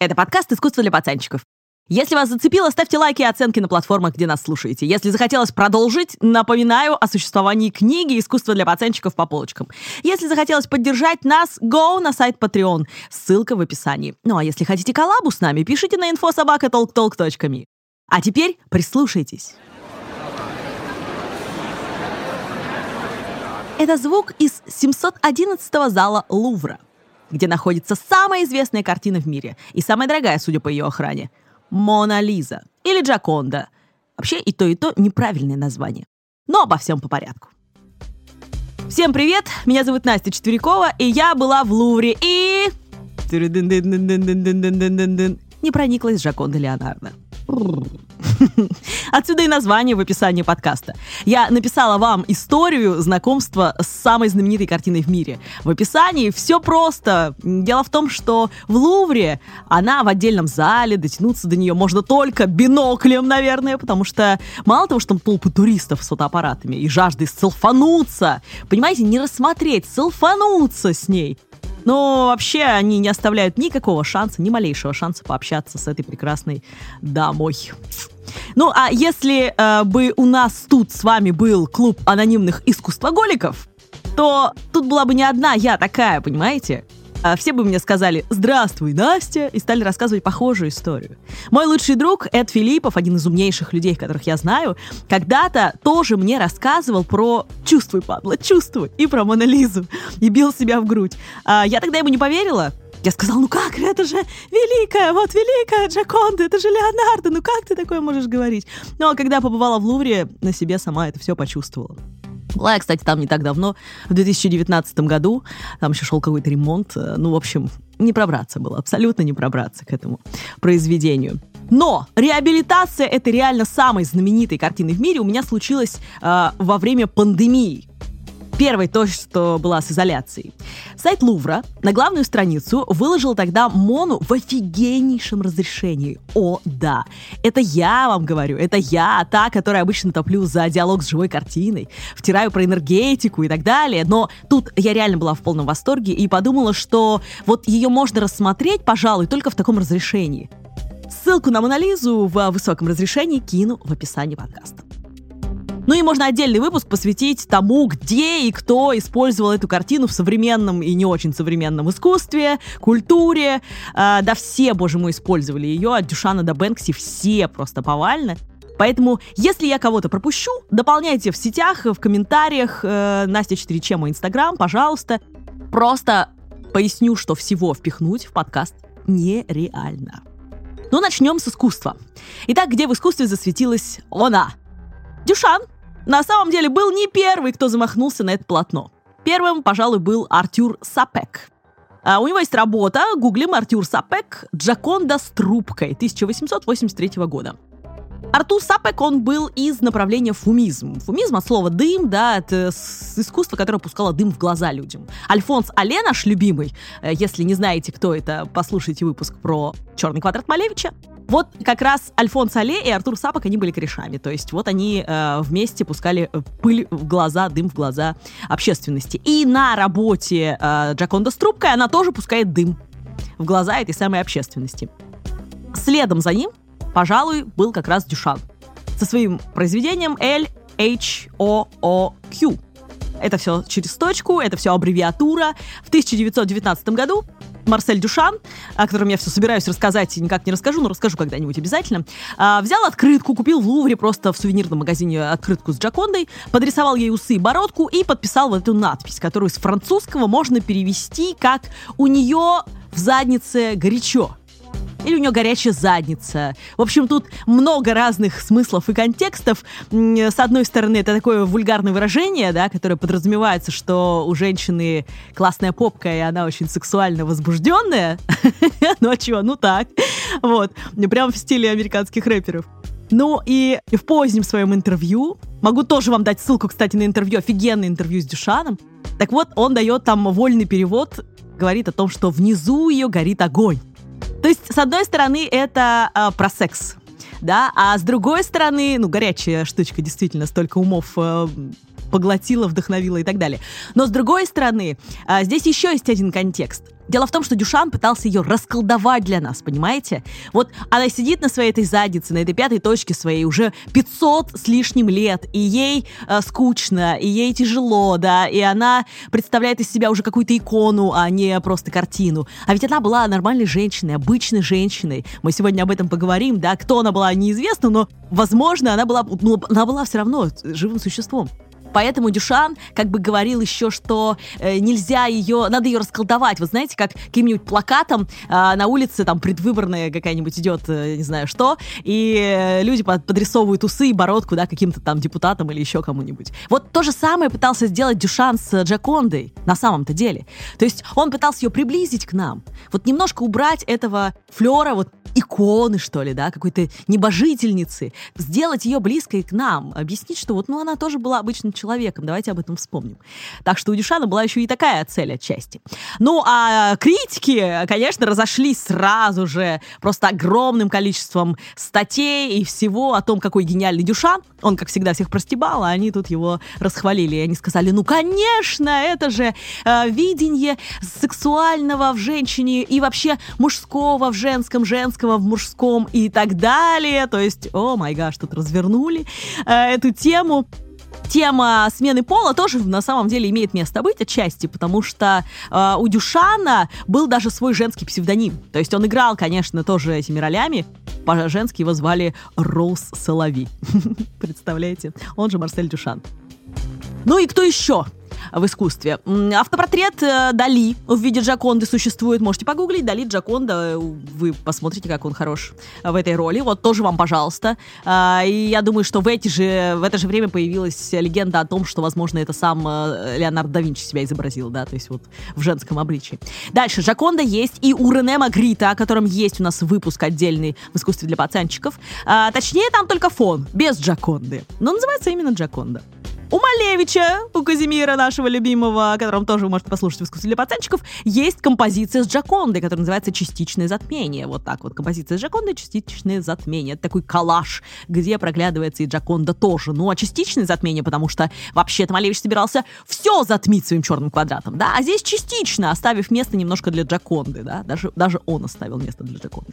Это подкаст «Искусство для пацанчиков». Если вас зацепило, ставьте лайки и оценки на платформах, где нас слушаете. Если захотелось продолжить, напоминаю о существовании книги «Искусство для пацанчиков» по полочкам. Если захотелось поддержать нас, go на сайт Patreon. Ссылка в описании. Ну а если хотите коллабу с нами, пишите на infosobaka.talktalk.me. А теперь прислушайтесь. Это звук из 711 зала Лувра, где находится самая известная картина в мире и самая дорогая, судя по ее охране – Мона Лиза или Джаконда. Вообще и то, и то неправильное название. Но обо всем по порядку. Всем привет, меня зовут Настя Четверякова, и я была в Лувре и... Не прониклась Джаконда Леонардо. Отсюда и название в описании подкаста. Я написала вам историю знакомства с самой знаменитой картиной в мире. В описании все просто. Дело в том, что в Лувре она в отдельном зале, дотянуться до нее можно только биноклем, наверное, потому что мало того, что там толпы туристов с фотоаппаратами и жаждой селфануться, понимаете, не рассмотреть, селфануться с ней – но вообще они не оставляют никакого шанса, ни малейшего шанса пообщаться с этой прекрасной дамой. Ну, а если э, бы у нас тут с вами был клуб анонимных искусствоголиков, то тут была бы не одна я такая, понимаете? А все бы мне сказали «Здравствуй, Настя!» и стали рассказывать похожую историю. Мой лучший друг Эд Филиппов, один из умнейших людей, которых я знаю, когда-то тоже мне рассказывал про «Чувствуй, падла, чувствуй!» и про Монолизу, и бил себя в грудь. А я тогда ему не поверила, я сказала, ну как, это же великая, вот великая Джаконда, это же Леонардо, ну как ты такое можешь говорить? Ну а когда побывала в Лувре, на себе сама это все почувствовала. Была я, кстати, там не так давно, в 2019 году. Там еще шел какой-то ремонт. Ну, в общем, не пробраться было, абсолютно не пробраться к этому произведению. Но реабилитация этой реально самой знаменитой картины в мире у меня случилась э, во время пандемии первой той, что была с изоляцией. Сайт Лувра на главную страницу выложил тогда Мону в офигеннейшем разрешении. О, да. Это я вам говорю. Это я, та, которая обычно топлю за диалог с живой картиной, втираю про энергетику и так далее. Но тут я реально была в полном восторге и подумала, что вот ее можно рассмотреть, пожалуй, только в таком разрешении. Ссылку на Монолизу в высоком разрешении кину в описании подкаста. Ну и можно отдельный выпуск посвятить тому, где и кто использовал эту картину в современном и не очень современном искусстве, культуре. Э, да все, боже мой, использовали ее, от Дюшана до Бэнкси, все просто повально. Поэтому, если я кого-то пропущу, дополняйте в сетях, в комментариях. Э, Настя 4Ч мой инстаграм, пожалуйста. Просто поясню, что всего впихнуть в подкаст нереально. Ну, начнем с искусства. Итак, где в искусстве засветилась она? Дюшан на самом деле был не первый, кто замахнулся на это полотно. Первым, пожалуй, был Артюр Сапек. А у него есть работа, гуглим Артюр Сапек, Джаконда с трубкой 1883 года. Артур Сапек, он был из направления фумизм. Фумизм от слова дым, да, это искусство, которое пускало дым в глаза людям. Альфонс Але, наш любимый, э, если не знаете, кто это, послушайте выпуск про «Черный квадрат Малевича». Вот как раз Альфонс Але и Артур Сапок, они были корешами. То есть вот они э, вместе пускали э, пыль в глаза, дым в глаза общественности. И на работе э, Джаконда с трубкой она тоже пускает дым в глаза этой самой общественности. Следом за ним, пожалуй, был как раз Дюшан со своим произведением L H O O Q. Это все через точку, это все аббревиатура. В 1919 году Марсель Дюшан, о котором я все собираюсь рассказать и никак не расскажу, но расскажу когда-нибудь обязательно, а, взял открытку, купил в Лувре просто в сувенирном магазине открытку с Джакондой, подрисовал ей усы и бородку и подписал вот эту надпись, которую с французского можно перевести как «У нее в заднице горячо» или у нее горячая задница. В общем, тут много разных смыслов и контекстов. С одной стороны, это такое вульгарное выражение, да, которое подразумевается, что у женщины классная попка, и она очень сексуально возбужденная. Ну а чего, ну так. Вот. Прям в стиле американских рэперов. Ну и в позднем своем интервью, могу тоже вам дать ссылку, кстати, на интервью, офигенное интервью с Дюшаном. Так вот, он дает там вольный перевод, говорит о том, что внизу ее горит огонь. То есть, с одной стороны, это э, про секс, да, а с другой стороны, ну, горячая штучка, действительно, столько умов э, поглотила, вдохновила и так далее. Но с другой стороны, а, здесь еще есть один контекст. Дело в том, что Дюшан пытался ее расколдовать для нас, понимаете? Вот она сидит на своей этой заднице, на этой пятой точке своей уже 500 с лишним лет, и ей э, скучно, и ей тяжело, да, и она представляет из себя уже какую-то икону, а не просто картину. А ведь она была нормальной женщиной, обычной женщиной. Мы сегодня об этом поговорим, да, кто она была, неизвестно, но, возможно, она была, ну, она была все равно живым существом. Поэтому Дюшан как бы говорил еще, что э, нельзя ее, надо ее расколдовать. Вы знаете, как каким-нибудь плакатом э, на улице там предвыборная какая-нибудь идет, э, не знаю что, и э, люди под, подрисовывают усы и бородку, да, каким-то там депутатам или еще кому-нибудь. Вот то же самое пытался сделать Дюшан с Джакондой на самом-то деле. То есть он пытался ее приблизить к нам. Вот немножко убрать этого флера, вот иконы, что ли, да, какой-то небожительницы, сделать ее близкой к нам, объяснить, что вот, ну, она тоже была обычным человеком, давайте об этом вспомним. Так что у Дюшана была еще и такая цель отчасти. Ну, а критики, конечно, разошлись сразу же просто огромным количеством статей и всего о том, какой гениальный Дюшан. Он, как всегда, всех простебал, а они тут его расхвалили. И они сказали, ну, конечно, это же э, видение сексуального в женщине и вообще мужского в женском, женского в мужском и так далее. То есть, о май гаш, тут развернули э, эту тему тема смены пола тоже на самом деле имеет место быть отчасти, потому что э, у Дюшана был даже свой женский псевдоним. То есть он играл, конечно, тоже этими ролями. По-женски его звали Роуз Солови. Представляете? Он же Марсель Дюшан. Ну и кто еще? В искусстве. Автопортрет э, Дали в виде Джаконды существует. Можете погуглить. Дали Джаконда. Вы посмотрите, как он хорош в этой роли. Вот тоже вам, пожалуйста. А, и я думаю, что в, эти же, в это же время появилась легенда о том, что, возможно, это сам э, Леонардо да Винчи себя изобразил, да, то есть вот в женском обличии. Дальше. Джаконда есть и у Рене Магрита, о котором есть у нас выпуск отдельный в искусстве для пацанчиков. А, точнее, там только фон, без Джаконды. Но называется именно Джаконда. У Малевича, у Казимира нашего любимого, о котором тоже вы можете послушать в «Искусстве для пацанчиков», есть композиция с Джакондой, которая называется «Частичное затмение». Вот так вот, композиция с Джакондой «Частичное затмение». Это такой коллаж, где проглядывается и Джаконда тоже. Ну, а частичное затмение, потому что вообще-то Малевич собирался все затмить своим черным квадратом, да, а здесь частично, оставив место немножко для Джаконды, да, даже, даже он оставил место для Джаконды.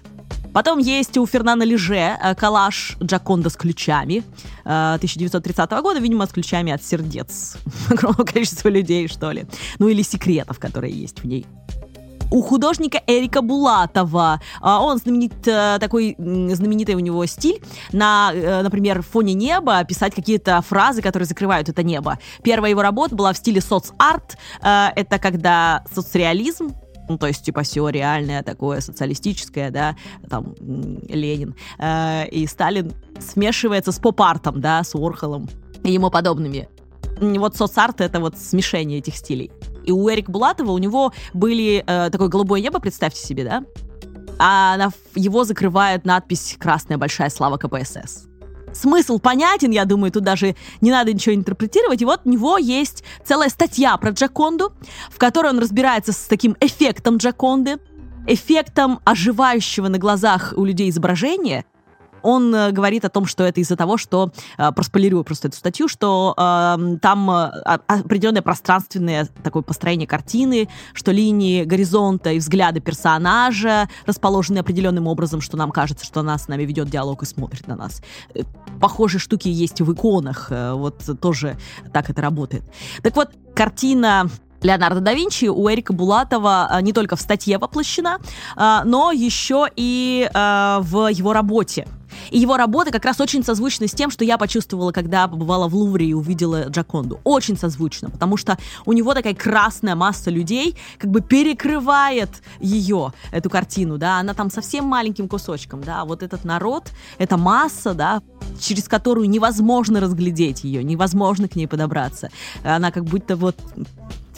Потом есть у Фернана Леже э, коллаж Джаконда с ключами 1930 э, года, видимо, с ключами от сердец огромного количества людей, что ли. Ну или секретов, которые есть в ней у художника Эрика Булатова. А, он знаменит, э, такой знаменитый у него стиль на, например, фоне неба писать какие-то фразы, которые закрывают это небо. Первая его работа была в стиле соцарт. Это когда соцреализм, ну, то есть, типа, все реальное такое, социалистическое, да, там, Ленин, э, и Сталин смешивается с поп-артом, да, с Орхолом и ему подобными. Вот соцарт — это вот смешение этих стилей. И у Эрика Булатова у него были э, такое голубое небо, представьте себе, да, а на, его закрывает надпись «Красная большая слава КПСС» смысл понятен, я думаю, тут даже не надо ничего интерпретировать. И вот у него есть целая статья про Джаконду, в которой он разбирается с таким эффектом Джаконды, эффектом оживающего на глазах у людей изображения – он э, говорит о том, что это из-за того, что, э, проспойлерую просто эту статью, что э, там определенное пространственное такое построение картины, что линии горизонта и взгляды персонажа расположены определенным образом, что нам кажется, что она с нами ведет диалог и смотрит на нас. Э, похожие штуки есть в иконах, вот тоже так это работает. Так вот, картина Леонардо да Винчи у Эрика Булатова не только в статье воплощена, но еще и в его работе. И его работа как раз очень созвучна с тем, что я почувствовала, когда побывала в Лувре и увидела Джаконду. Очень созвучно, потому что у него такая красная масса людей как бы перекрывает ее, эту картину, да, она там совсем маленьким кусочком, да, вот этот народ, эта масса, да, через которую невозможно разглядеть ее, невозможно к ней подобраться. Она как будто вот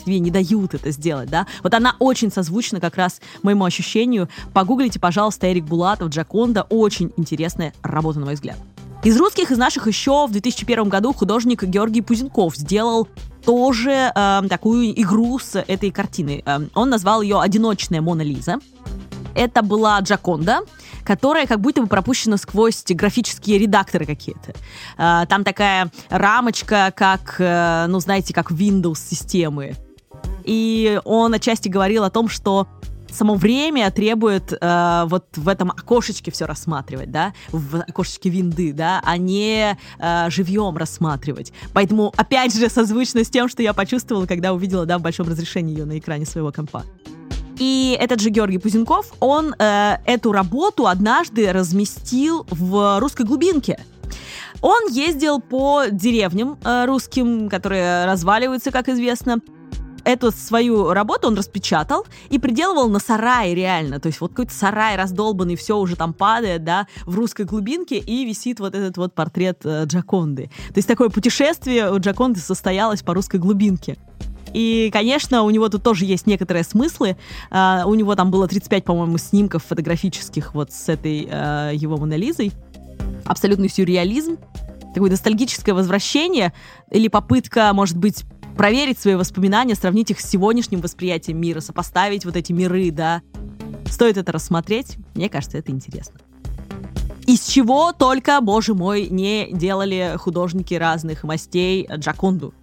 тебе не дают это сделать, да. Вот она очень созвучна как раз моему ощущению. Погуглите, пожалуйста, Эрик Булатов, Джаконда. Очень интересная работа, на мой взгляд. Из русских, из наших еще в 2001 году художник Георгий Пузенков сделал тоже э, такую игру с этой картиной. Э, он назвал ее «Одиночная Мона Лиза». это была Джаконда, которая как будто бы пропущена сквозь графические редакторы какие-то. А, там такая рамочка, как, э, ну, знаете, как Windows-системы. И он отчасти говорил о том, что само время требует э, вот в этом окошечке все рассматривать, да, в окошечке винды, да, а не э, живьем рассматривать. Поэтому, опять же, созвучно с тем, что я почувствовала, когда увидела, да, в большом разрешении ее на экране своего компа. И этот же Георгий Пузенков, он э, эту работу однажды разместил в русской глубинке. Он ездил по деревням э, русским, которые разваливаются, как известно, эту свою работу он распечатал и приделывал на сарае реально. То есть вот какой-то сарай раздолбанный, все уже там падает, да, в русской глубинке, и висит вот этот вот портрет э, Джаконды. То есть такое путешествие у Джаконды состоялось по русской глубинке. И, конечно, у него тут тоже есть некоторые смыслы. Uh, у него там было 35, по-моему, снимков фотографических вот с этой uh, его Монолизой. Абсолютный сюрреализм. Такое ностальгическое возвращение или попытка, может быть, проверить свои воспоминания, сравнить их с сегодняшним восприятием мира, сопоставить вот эти миры, да. Стоит это рассмотреть. Мне кажется, это интересно. Из чего только, боже мой, не делали художники разных мастей Джаконду.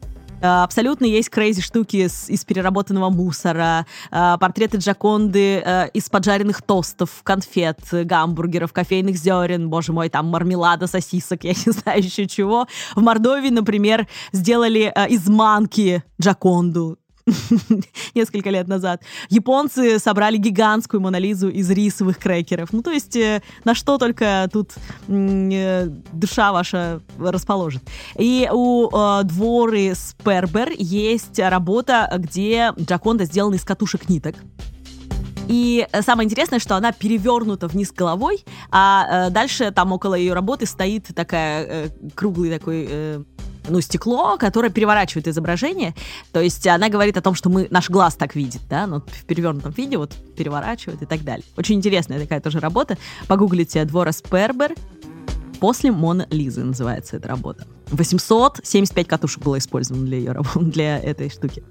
Э, абсолютно есть крейзи штуки с, из переработанного мусора, э, портреты Джаконды э, из поджаренных тостов, конфет, гамбургеров, кофейных зерен, боже мой, там мармелада, сосисок, я не знаю еще чего. В Мордовии, например, сделали из манки Джаконду. несколько лет назад. Японцы собрали гигантскую Монолизу из рисовых крекеров. Ну, то есть, э, на что только тут э, душа ваша расположит. И у э, дворы Спербер есть работа, где Джаконда сделана из катушек ниток. И самое интересное, что она перевернута вниз головой, а э, дальше там около ее работы стоит такая э, круглый такой э, ну, стекло, которое переворачивает изображение. То есть она говорит о том, что мы, наш глаз так видит, да, ну, в перевернутом виде вот переворачивает и так далее. Очень интересная такая тоже работа. Погуглите Двора Спербер. После Мона Лизы называется эта работа. 875 катушек было использовано для ее для этой штуки.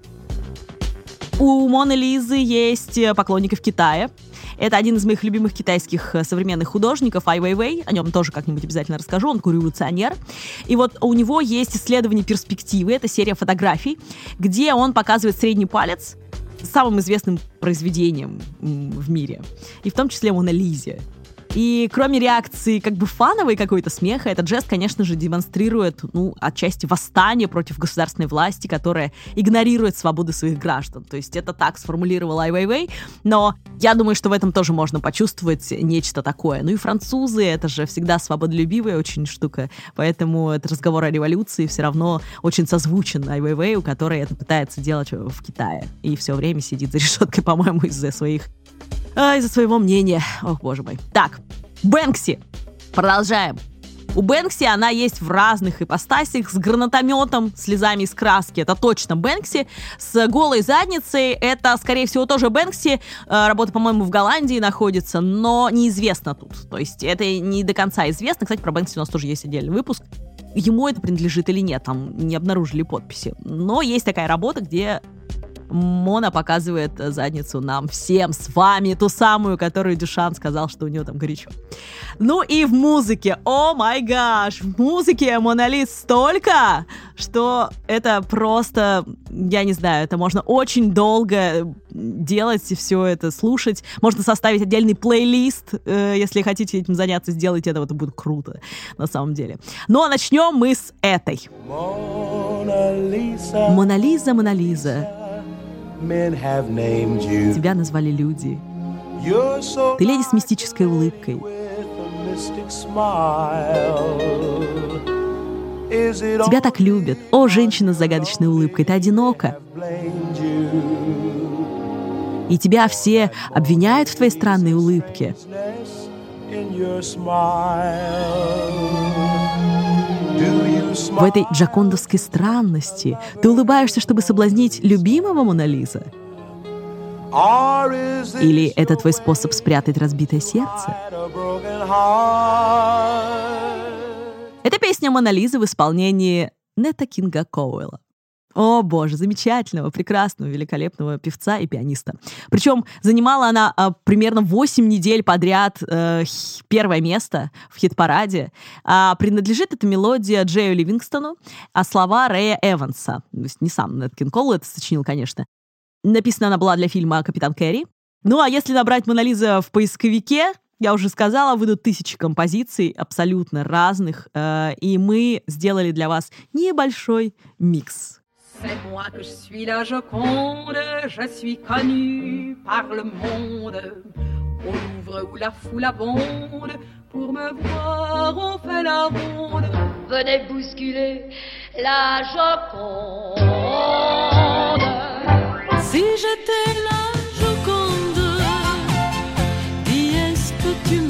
У Моны Лизы есть поклонники в Китае. Это один из моих любимых китайских э, современных художников, Ай Вейвей. О нем тоже как-нибудь обязательно расскажу. Он революционер. И вот у него есть исследование перспективы. Это серия фотографий, где он показывает средний палец самым известным произведением в мире. И в том числе Мона Лизе. И кроме реакции как бы фановой какой-то смеха, этот жест, конечно же, демонстрирует, ну, отчасти восстание против государственной власти, которая игнорирует свободы своих граждан. То есть это так сформулировал Ай Вейвей, но я думаю, что в этом тоже можно почувствовать нечто такое. Ну и французы, это же всегда свободолюбивая очень штука, поэтому этот разговор о революции все равно очень созвучен Ай Вейвею, который это пытается делать в Китае и все время сидит за решеткой, по-моему, из-за своих а, из-за своего мнения. Ох, боже мой. Так, Бэнкси. Продолжаем. У Бэнкси она есть в разных ипостасях, с гранатометом, слезами из краски. Это точно Бэнкси. С голой задницей это, скорее всего, тоже Бэнкси. Э, работа, по-моему, в Голландии находится, но неизвестно тут. То есть это не до конца известно. Кстати, про Бэнкси у нас тоже есть отдельный выпуск. Ему это принадлежит или нет, там не обнаружили подписи. Но есть такая работа, где Мона показывает задницу нам всем с вами, ту самую, которую Дюшан сказал, что у него там горячо. Ну и в музыке, о май гаш, в музыке Монолит столько, что это просто, я не знаю, это можно очень долго делать и все это слушать. Можно составить отдельный плейлист, э, если хотите этим заняться, сделайте это, это будет круто, на самом деле. Ну а начнем мы с этой. Монолиза, Монолиза. Тебя назвали люди. Ты леди с мистической улыбкой. Тебя так любят. О, женщина с загадочной улыбкой, ты одинока. И тебя все обвиняют в твоей странной улыбке. В этой джакондовской странности ты улыбаешься, чтобы соблазнить любимого Монолиза? Или это твой способ спрятать разбитое сердце? Это песня Монолизы в исполнении Нета Кинга Коуэлла. О, боже, замечательного, прекрасного, великолепного певца и пианиста. Причем занимала она а, примерно 8 недель подряд э, первое место в хит-параде. А принадлежит эта мелодия Джею Ливингстону, а слова Рэя Эванса. То есть не сам Нэт Кинг это сочинил, конечно. Написана она была для фильма «Капитан Кэрри». Ну, а если набрать «Монолиза» в поисковике, я уже сказала, выйдут тысячи композиций абсолютно разных, э, и мы сделали для вас небольшой микс. C'est moi que je suis la Joconde, je suis connue par le monde. Au Louvre où la foule abonde, pour me voir on fait la ronde. Venez bousculer la Joconde. Si j'étais la Joconde, dis est-ce que tu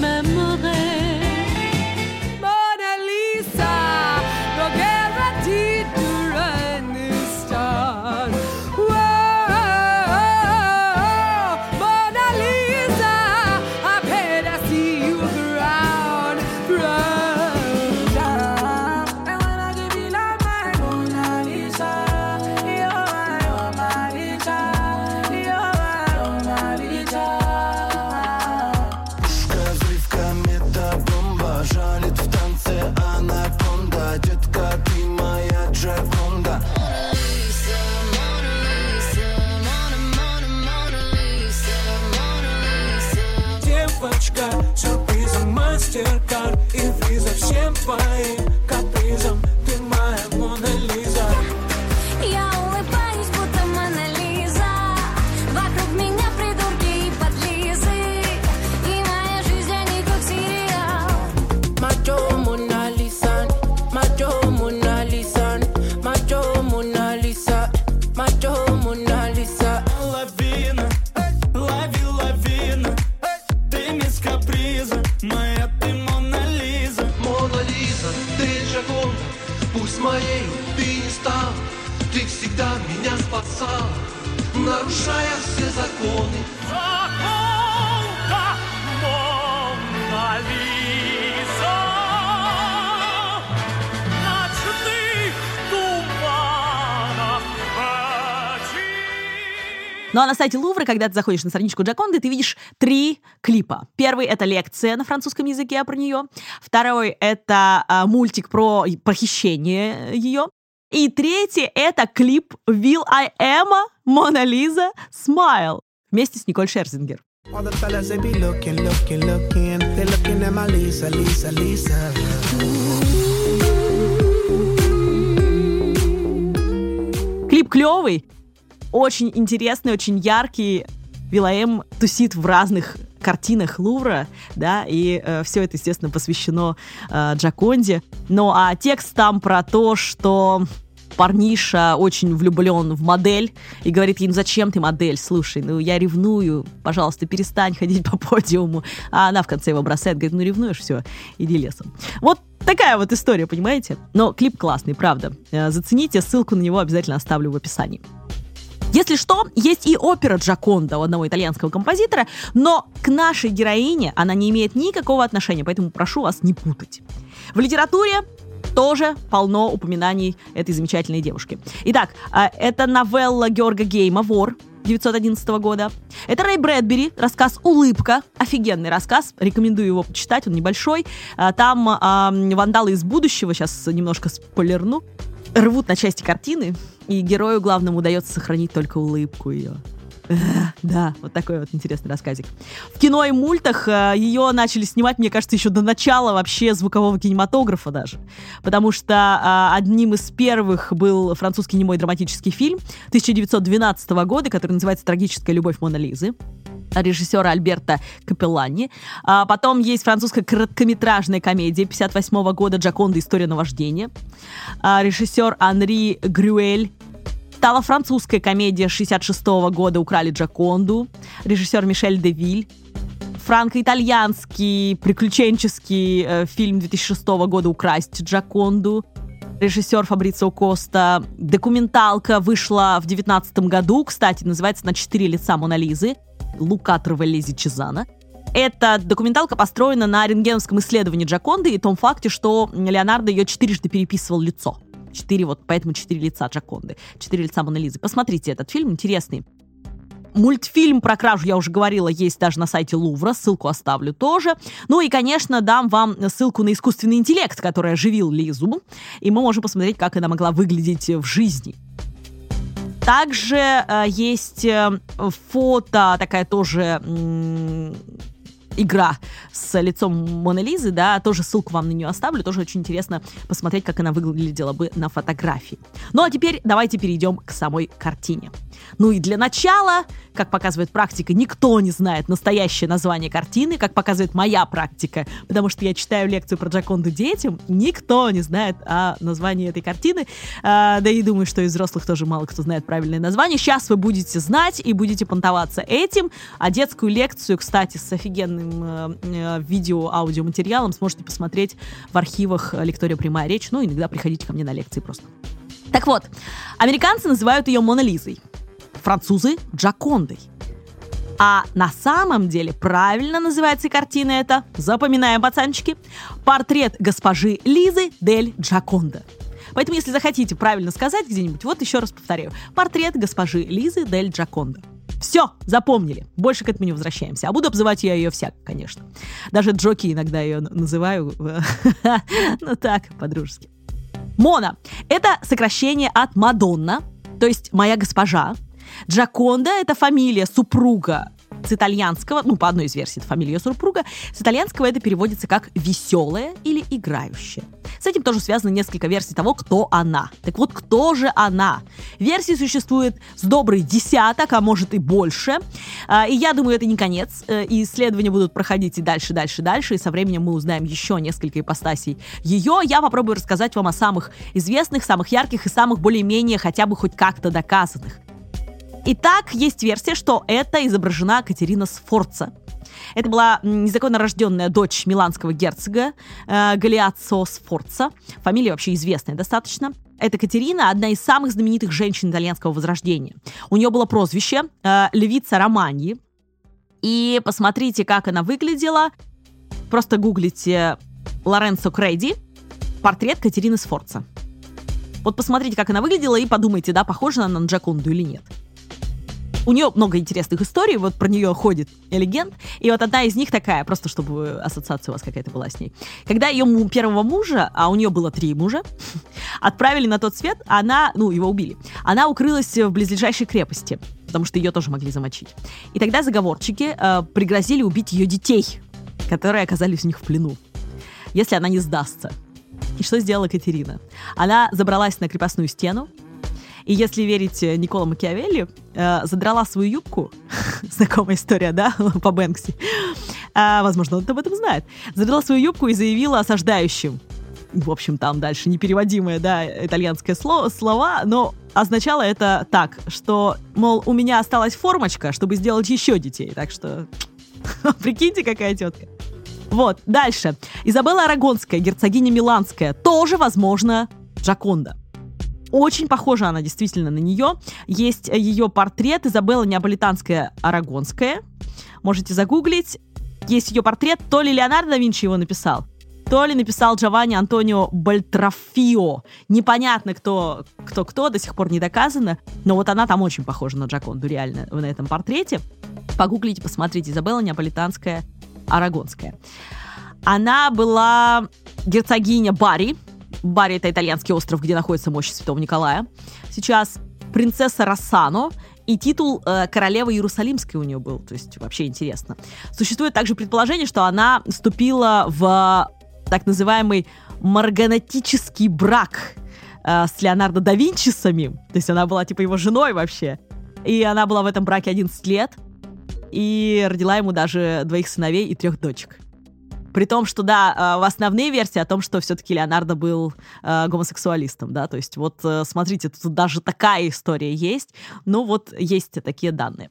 сайте Лувра, когда ты заходишь на страничку Джаконды, ты видишь три клипа. Первый — это лекция на французском языке про нее. Второй — это а, мультик про похищение ее. И третий — это клип «Will I Am Mona Lisa Smile» вместе с Николь Шерзингер. Клип клевый, очень интересный, очень яркий. Вилаем тусит в разных картинах Лувра, да, и э, все это, естественно, посвящено э, Джаконде. Ну, а текст там про то, что парниша очень влюблен в модель и говорит ей, ну зачем ты модель, слушай, ну я ревную, пожалуйста, перестань ходить по подиуму. А она в конце его бросает, говорит, ну ревнуешь, все, иди лесом. Вот такая вот история, понимаете? Но клип классный, правда. Э, зацените, ссылку на него обязательно оставлю в описании. Если что, есть и опера Джаконда у одного итальянского композитора, но к нашей героине она не имеет никакого отношения, поэтому прошу вас не путать. В литературе тоже полно упоминаний этой замечательной девушки. Итак, а, это новелла Георга Гейма «Вор», 1911 года. Это Рэй Брэдбери, рассказ «Улыбка». Офигенный рассказ, рекомендую его почитать, он небольшой. А, там а, вандалы из будущего, сейчас немножко спойлерну, рвут на части картины, и герою главному удается сохранить только улыбку ее. Да, вот такой вот интересный рассказик. В кино и мультах э, ее начали снимать, мне кажется, еще до начала вообще звукового кинематографа даже. Потому что э, одним из первых был французский немой драматический фильм 1912 года, который называется «Трагическая любовь Мона Лизы» режиссера Альберта Капеллани. А потом есть французская короткометражная комедия 58 года «Джаконда. История наваждения». А режиссер Анри Грюэль Стала французская комедия 66 года «Украли Джаконду», режиссер Мишель Девиль. Франко-итальянский приключенческий э, фильм 2006 года «Украсть Джаконду», режиссер Фабрицио Коста. Документалка вышла в 2019 году, кстати, называется «На четыре лица Монолизы». Лука Травелези Чезана. Эта документалка построена на рентгеновском исследовании Джаконды и том факте, что Леонардо ее четырежды переписывал лицо. Четыре, вот поэтому четыре лица Джаконды, четыре лица Монолизы. Посмотрите этот фильм, интересный. Мультфильм про кражу, я уже говорила, есть даже на сайте Лувра, ссылку оставлю тоже. Ну и, конечно, дам вам ссылку на искусственный интеллект, который оживил Лизу, и мы можем посмотреть, как она могла выглядеть в жизни. Также э, есть э, фото, такая тоже игра с лицом Моны Лизы, да, тоже ссылку вам на нее оставлю, тоже очень интересно посмотреть, как она выглядела бы на фотографии. Ну а теперь давайте перейдем к самой картине. Ну и для начала, как показывает практика, никто не знает настоящее название картины, как показывает моя практика, потому что я читаю лекцию про Джаконду детям, никто не знает о названии этой картины, а, да и думаю, что из взрослых тоже мало кто знает правильное название. Сейчас вы будете знать и будете понтоваться этим, а детскую лекцию, кстати, с офигенным э, э, видео-аудиоматериалом сможете посмотреть в архивах лектория «Прямая речь», ну, иногда приходите ко мне на лекции просто. Так вот, американцы называют ее Мона Лизой французы Джакондой. А на самом деле правильно называется картина эта, запоминаем, пацанчики, портрет госпожи Лизы Дель Джаконда. Поэтому, если захотите правильно сказать где-нибудь, вот еще раз повторяю. Портрет госпожи Лизы Дель Джаконда. Все, запомнили. Больше к этому не возвращаемся. А буду обзывать я ее всяк, конечно. Даже Джоки иногда ее называю. Ну так, по-дружески. Мона – это сокращение от Мадонна, то есть моя госпожа, Джаконда — это фамилия супруга с итальянского, ну, по одной из версий, это фамилия супруга, с итальянского это переводится как «веселая» или «играющая». С этим тоже связано несколько версий того, кто она. Так вот, кто же она? Версий существует с добрый десяток, а может и больше. А, и я думаю, это не конец. Э, и исследования будут проходить и дальше, дальше, дальше. И со временем мы узнаем еще несколько ипостасей ее. Я попробую рассказать вам о самых известных, самых ярких и самых более-менее хотя бы хоть как-то доказанных. Итак, есть версия, что это изображена Катерина Сфорца. Это была незаконно рожденная дочь миланского герцога э, Галиаццо Сфорца. Фамилия вообще известная достаточно. Эта Катерина одна из самых знаменитых женщин итальянского возрождения. У нее было прозвище э, Левица Романьи. И посмотрите, как она выглядела. Просто гуглите Лоренцо Крейди, портрет Катерины Сфорца. Вот посмотрите, как она выглядела, и подумайте, да, похожа она на Джаконду или нет. У нее много интересных историй, вот про нее ходит легенд. И вот одна из них такая, просто чтобы ассоциация у вас какая-то была с ней. Когда ее первого мужа, а у нее было три мужа, отправили на тот свет, она, ну, его убили. Она укрылась в близлежащей крепости, потому что ее тоже могли замочить. И тогда заговорщики э, пригрозили убить ее детей, которые оказались у них в плену, если она не сдастся. И что сделала Катерина? Она забралась на крепостную стену, и если верить э, Никола Макиавелли, э, задрала свою юбку, знакомая история, да, по Бэнкси, э, возможно, он об этом знает, задрала свою юбку и заявила осаждающим, в общем, там дальше непереводимое, да, итальянское слово, слова, но означало это так, что, мол, у меня осталась формочка, чтобы сделать еще детей, так что прикиньте, какая тетка. Вот, дальше. Изабелла Арагонская, герцогиня Миланская, тоже, возможно, Джаконда. Очень похожа она действительно на нее. Есть ее портрет Изабелла Неаполитанская Арагонская. Можете загуглить. Есть ее портрет. То ли Леонардо да Винчи его написал, то ли написал Джованни Антонио Бальтрафио. Непонятно, кто, кто кто, до сих пор не доказано, но вот она там очень похожа на Джаконду, реально, на этом портрете. Погуглите, посмотрите, Изабелла Неаполитанская Арагонская. Она была герцогиня Барри, Бари — это итальянский остров, где находится мощь Святого Николая. Сейчас принцесса Рассано, и титул э, королевы Иерусалимской у нее был, то есть вообще интересно. Существует также предположение, что она вступила в так называемый марганатический брак э, с Леонардо да Винчи самим, то есть она была типа его женой вообще, и она была в этом браке 11 лет, и родила ему даже двоих сыновей и трех дочек. При том, что, да, э, в основные версии о том, что все-таки Леонардо был э, гомосексуалистом, да, то есть вот э, смотрите, тут даже такая история есть, ну вот есть такие данные.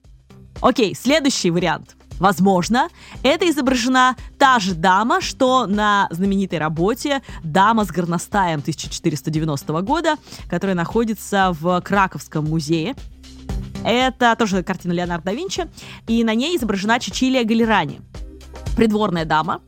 Окей, следующий вариант. Возможно, это изображена та же дама, что на знаменитой работе «Дама с горностаем» 1490 года, которая находится в Краковском музее. Это тоже картина Леонардо да Винчи, и на ней изображена Чичилия Галерани, придворная дама,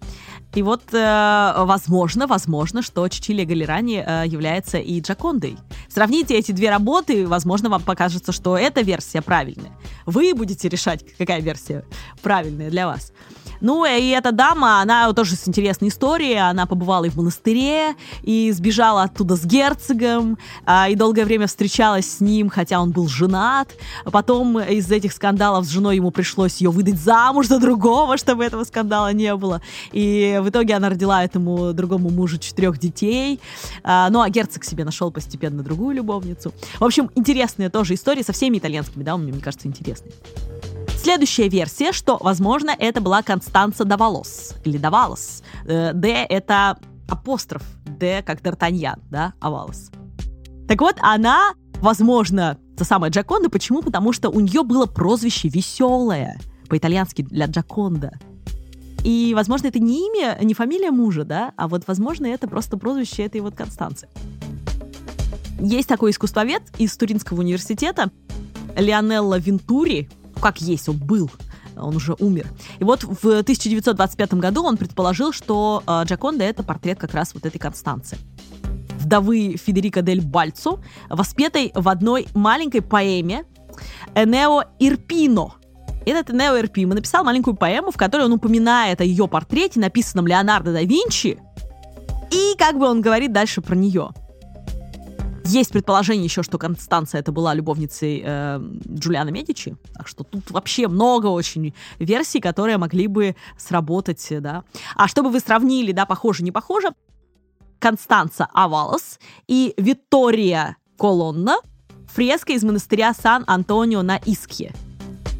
И вот, э, возможно, возможно, что Чичилия Галерани э, является и Джакондой. Сравните эти две работы, возможно, вам покажется, что эта версия правильная. Вы будете решать, какая версия правильная для вас. Ну, и эта дама, она тоже с интересной историей. Она побывала и в монастыре, и сбежала оттуда с герцогом, а, и долгое время встречалась с ним, хотя он был женат. Потом из этих скандалов с женой ему пришлось ее выдать замуж за другого, чтобы этого скандала не было. И в итоге она родила этому другому мужу четырех детей. А, ну, а герцог себе нашел постепенно другую любовницу. В общем, интересная тоже история со всеми итальянскими, да, мне кажется, интересной. Следующая версия, что, возможно, это была Констанца Давалос, или Давалос. Э, Д — это апостроф, Д как Д'Артаньян, да, Авалос. Так вот, она, возможно, та самая Джаконда. Почему? Потому что у нее было прозвище «Веселое», по-итальянски для Джаконда. И, возможно, это не имя, не фамилия мужа, да, а вот, возможно, это просто прозвище этой вот Констанции. Есть такой искусствовед из Туринского университета, Леонелло Вентури, как есть, он был, он уже умер. И вот в 1925 году он предположил, что э, Джаконда это портрет как раз вот этой Констанции вдовы Федерико дель Бальцо, воспетой в одной маленькой поэме «Энео Ирпино». Этот Энео Ирпино написал маленькую поэму, в которой он упоминает о ее портрете, написанном Леонардо да Винчи, и как бы он говорит дальше про нее – есть предположение еще, что Констанция это была любовницей э, Джулиана Медичи, так что тут вообще много очень версий, которые могли бы сработать, да. А чтобы вы сравнили, да, похоже, не похоже, Констанца Авалос и Виктория Колонна фреска из монастыря Сан-Антонио на Искье.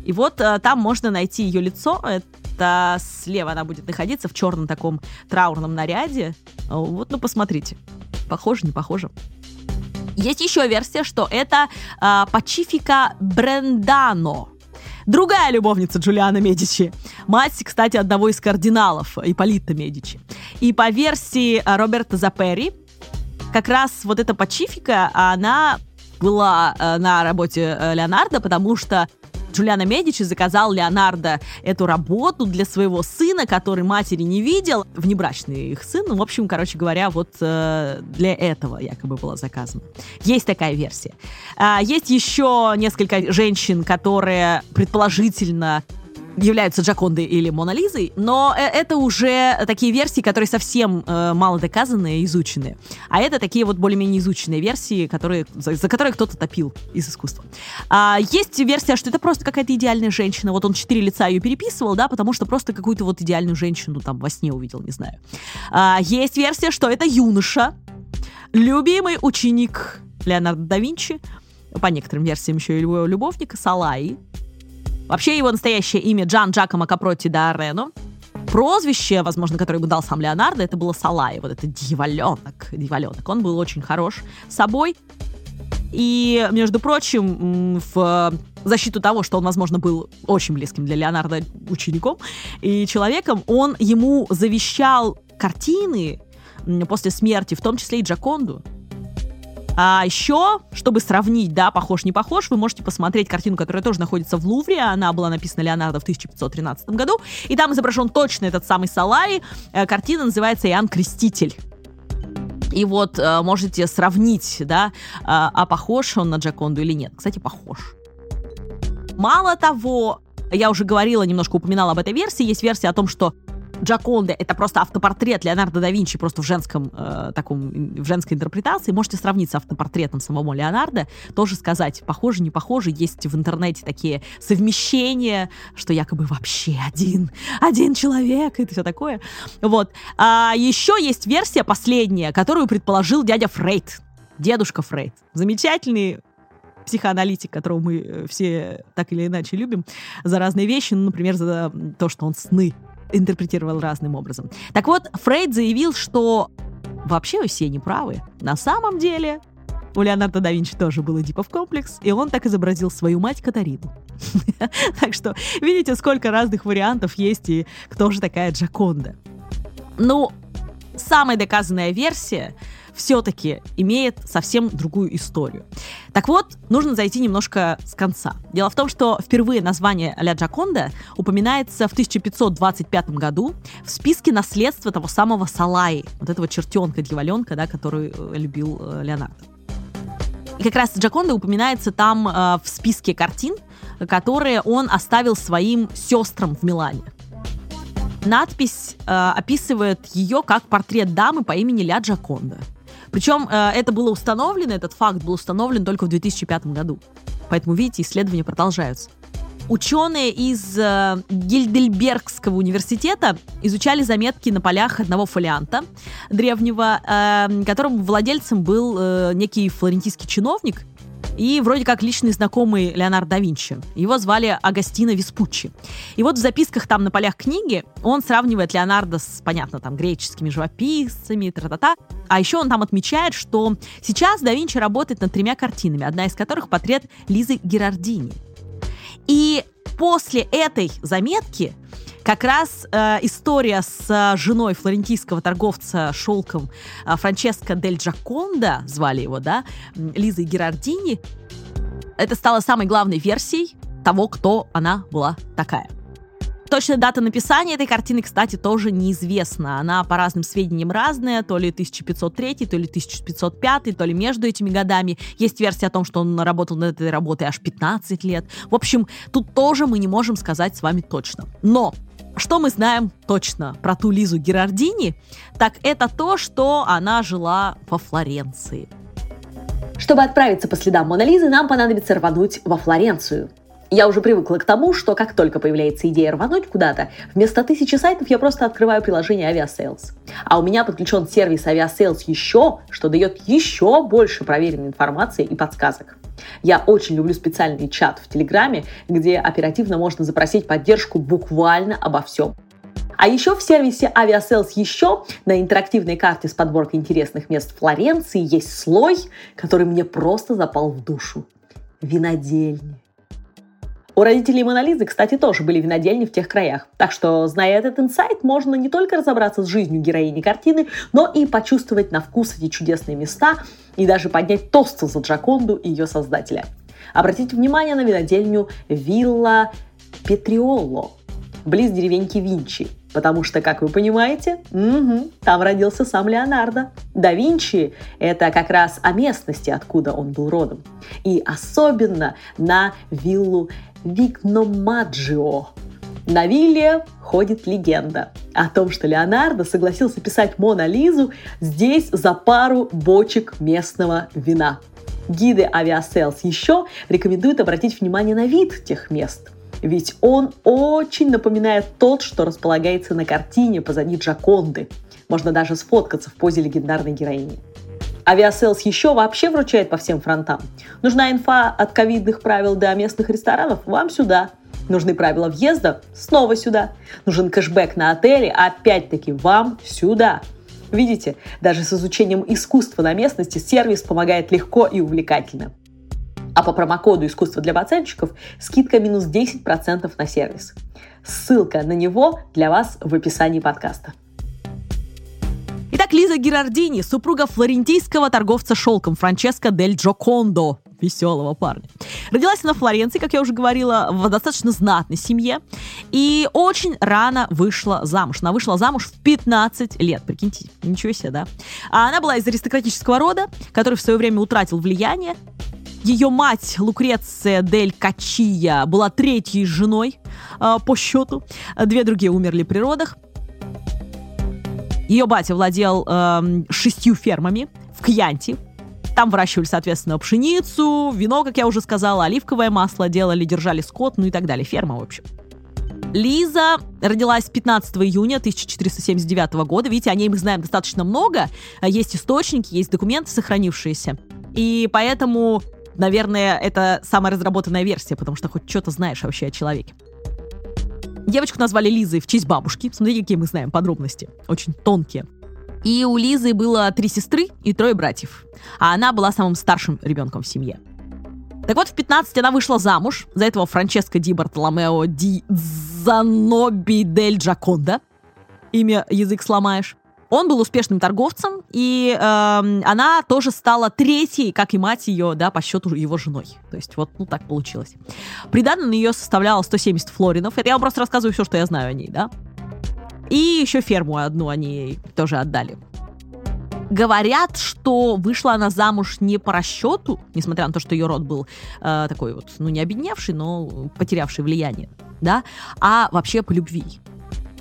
И вот э, там можно найти ее лицо. Это слева она будет находиться в черном таком траурном наряде. Вот, ну, посмотрите. Похоже, не похоже. Есть еще версия, что это э, Пачифика Брендано. Другая любовница Джулиана Медичи. Мать, кстати, одного из кардиналов, Ипполита Медичи. И по версии а, Роберта Запери, как раз вот эта Пачифика, она была э, на работе э, Леонардо, потому что Джулиано Медичи заказал Леонардо эту работу для своего сына, который матери не видел, внебрачный их сын. Ну, в общем, короче говоря, вот э, для этого якобы было заказано. Есть такая версия. А, есть еще несколько женщин, которые предположительно являются Джакондой или Мона Лизой, но э, это уже такие версии, которые совсем э, мало доказанные и изученные. А это такие вот более-менее изученные версии, которые, за, за которые кто-то топил из искусства. А, есть версия, что это просто какая-то идеальная женщина. Вот он четыре лица ее переписывал, да, потому что просто какую-то вот идеальную женщину там во сне увидел, не знаю. А, есть версия, что это юноша, любимый ученик Леонардо да Винчи, по некоторым версиям еще и любовник, Салаи, Вообще его настоящее имя Джан Джакомо Капроти да Арено. Прозвище, возможно, которое бы дал сам Леонардо, это было Салай, вот это дьяволенок, дьяволенок. Он был очень хорош собой. И, между прочим, в защиту того, что он, возможно, был очень близким для Леонардо учеником и человеком, он ему завещал картины после смерти, в том числе и Джаконду. А еще, чтобы сравнить, да, похож, не похож, вы можете посмотреть картину, которая тоже находится в Лувре. Она была написана Леонардо в 1513 году. И там изображен точно этот самый Салай. Э, картина называется «Иоанн Креститель». И вот э, можете сравнить, да, э, а похож он на Джаконду или нет. Кстати, похож. Мало того, я уже говорила, немножко упоминала об этой версии. Есть версия о том, что Джаконда это просто автопортрет Леонардо да Винчи просто в женском э, таком в женской интерпретации. Можете сравнить с автопортретом самого Леонардо, тоже сказать, похоже, не похоже. Есть в интернете такие совмещения, что якобы вообще один, один человек, и все такое. Вот. А еще есть версия последняя, которую предположил дядя Фрейд, дедушка Фрейд. Замечательный психоаналитик, которого мы э, все так или иначе любим, за разные вещи, ну, например, за то, что он сны интерпретировал разным образом. Так вот, Фрейд заявил, что вообще все неправы. На самом деле у Леонардо да Винчи тоже был Эдипов комплекс, и он так изобразил свою мать Катарину. Так что видите, сколько разных вариантов есть, и кто же такая Джаконда. Ну, самая доказанная версия все-таки имеет совсем другую историю. Так вот, нужно зайти немножко с конца. Дело в том, что впервые название Ля Джаконда упоминается в 1525 году в списке наследства того самого Салаи, вот этого чертенка, дьяволенка, да, который э, любил э, Леонардо. И как раз Джаконда упоминается там э, в списке картин, которые он оставил своим сестрам в Милане. Надпись э, описывает ее как портрет дамы по имени Ля Джаконда. Причем э, это было установлено, этот факт был установлен только в 2005 году. Поэтому, видите, исследования продолжаются. Ученые из э, Гильдельбергского университета изучали заметки на полях одного фолианта древнего, э, которым владельцем был э, некий флорентийский чиновник, и вроде как личный знакомый Леонардо да Винчи. Его звали Агастино Веспуччи. И вот в записках там на полях книги он сравнивает Леонардо с, понятно, там, греческими живописцами, тра-та-та. А еще он там отмечает, что сейчас да Винчи работает над тремя картинами, одна из которых портрет Лизы Герардини. И после этой заметки как раз э, история с э, женой флорентийского торговца шелком э, Франческо дель Джаконда, звали его, да, Лизы Герардини, это стало самой главной версией того, кто она была такая. Точная дата написания этой картины, кстати, тоже неизвестна. Она по разным сведениям разная, то ли 1503, то ли 1505, то ли между этими годами. Есть версия о том, что он работал над этой работой аж 15 лет. В общем, тут тоже мы не можем сказать с вами точно. Но что мы знаем точно про ту Лизу Герардини, так это то, что она жила во Флоренции. Чтобы отправиться по следам Монолизы, нам понадобится рвануть во Флоренцию. Я уже привыкла к тому, что как только появляется идея рвануть куда-то, вместо тысячи сайтов я просто открываю приложение Aviasales. А у меня подключен сервис Aviasales еще, что дает еще больше проверенной информации и подсказок. Я очень люблю специальный чат в Телеграме, где оперативно можно запросить поддержку буквально обо всем. А еще в сервисе Aviasales еще на интерактивной карте с подборкой интересных мест Флоренции есть слой, который мне просто запал в душу. Винодельни. У родителей Монолизы, кстати, тоже были винодельни в тех краях. Так что, зная этот инсайт, можно не только разобраться с жизнью героини картины, но и почувствовать на вкус эти чудесные места и даже поднять тост за Джаконду и ее создателя. Обратите внимание на винодельню Вилла Петриоло, близ деревеньки Винчи, потому что, как вы понимаете, угу, там родился сам Леонардо. Да Винчи – это как раз о местности, откуда он был родом. И особенно на виллу Вигномаджио. На вилле ходит легенда о том, что Леонардо согласился писать Мона Лизу здесь за пару бочек местного вина. Гиды Aviasales еще рекомендуют обратить внимание на вид тех мест, ведь он очень напоминает тот, что располагается на картине позади Джоконды. Можно даже сфоткаться в позе легендарной героини. Aviasales еще вообще вручает по всем фронтам. Нужна инфа от ковидных правил до местных ресторанов? Вам сюда. Нужны правила въезда? Снова сюда. Нужен кэшбэк на отели? Опять-таки вам сюда. Видите, даже с изучением искусства на местности сервис помогает легко и увлекательно. А по промокоду «Искусство для пацанчиков» скидка минус 10% на сервис. Ссылка на него для вас в описании подкаста. Итак, Лиза Герардини, супруга флорентийского торговца шелком Франческо дель Джокондо, веселого парня. Родилась она в Флоренции, как я уже говорила, в достаточно знатной семье. И очень рано вышла замуж. Она вышла замуж в 15 лет. Прикиньте, ничего себе, да? А она была из аристократического рода, который в свое время утратил влияние. Ее мать Лукреция дель Качия была третьей женой э, по счету. Две другие умерли при родах. Ее батя владел э, шестью фермами в Кьянти. Там выращивали, соответственно, пшеницу, вино, как я уже сказала, оливковое масло делали, держали скот, ну и так далее. Ферма, в общем. Лиза родилась 15 июня 1479 года. Видите, о ней мы знаем достаточно много. Есть источники, есть документы сохранившиеся. И поэтому, наверное, это самая разработанная версия, потому что хоть что-то знаешь вообще о человеке. Девочку назвали Лизой в честь бабушки. Смотрите, какие мы знаем подробности. Очень тонкие. И у Лизы было три сестры и трое братьев. А она была самым старшим ребенком в семье. Так вот, в 15 она вышла замуж за этого Франческо Ди Бартоломео Ди Заноби Дель Джаконда. Имя язык сломаешь. Он был успешным торговцем, и э, она тоже стала третьей, как и мать ее, да, по счету его женой. То есть вот, ну, так получилось. Приданное на нее составляло 170 флоринов. Это я вам просто рассказываю все, что я знаю о ней, да. И еще ферму одну они ей тоже отдали. Говорят, что вышла она замуж не по расчету, несмотря на то, что ее род был э, такой вот, ну, не обедневший, но потерявший влияние, да, а вообще по любви.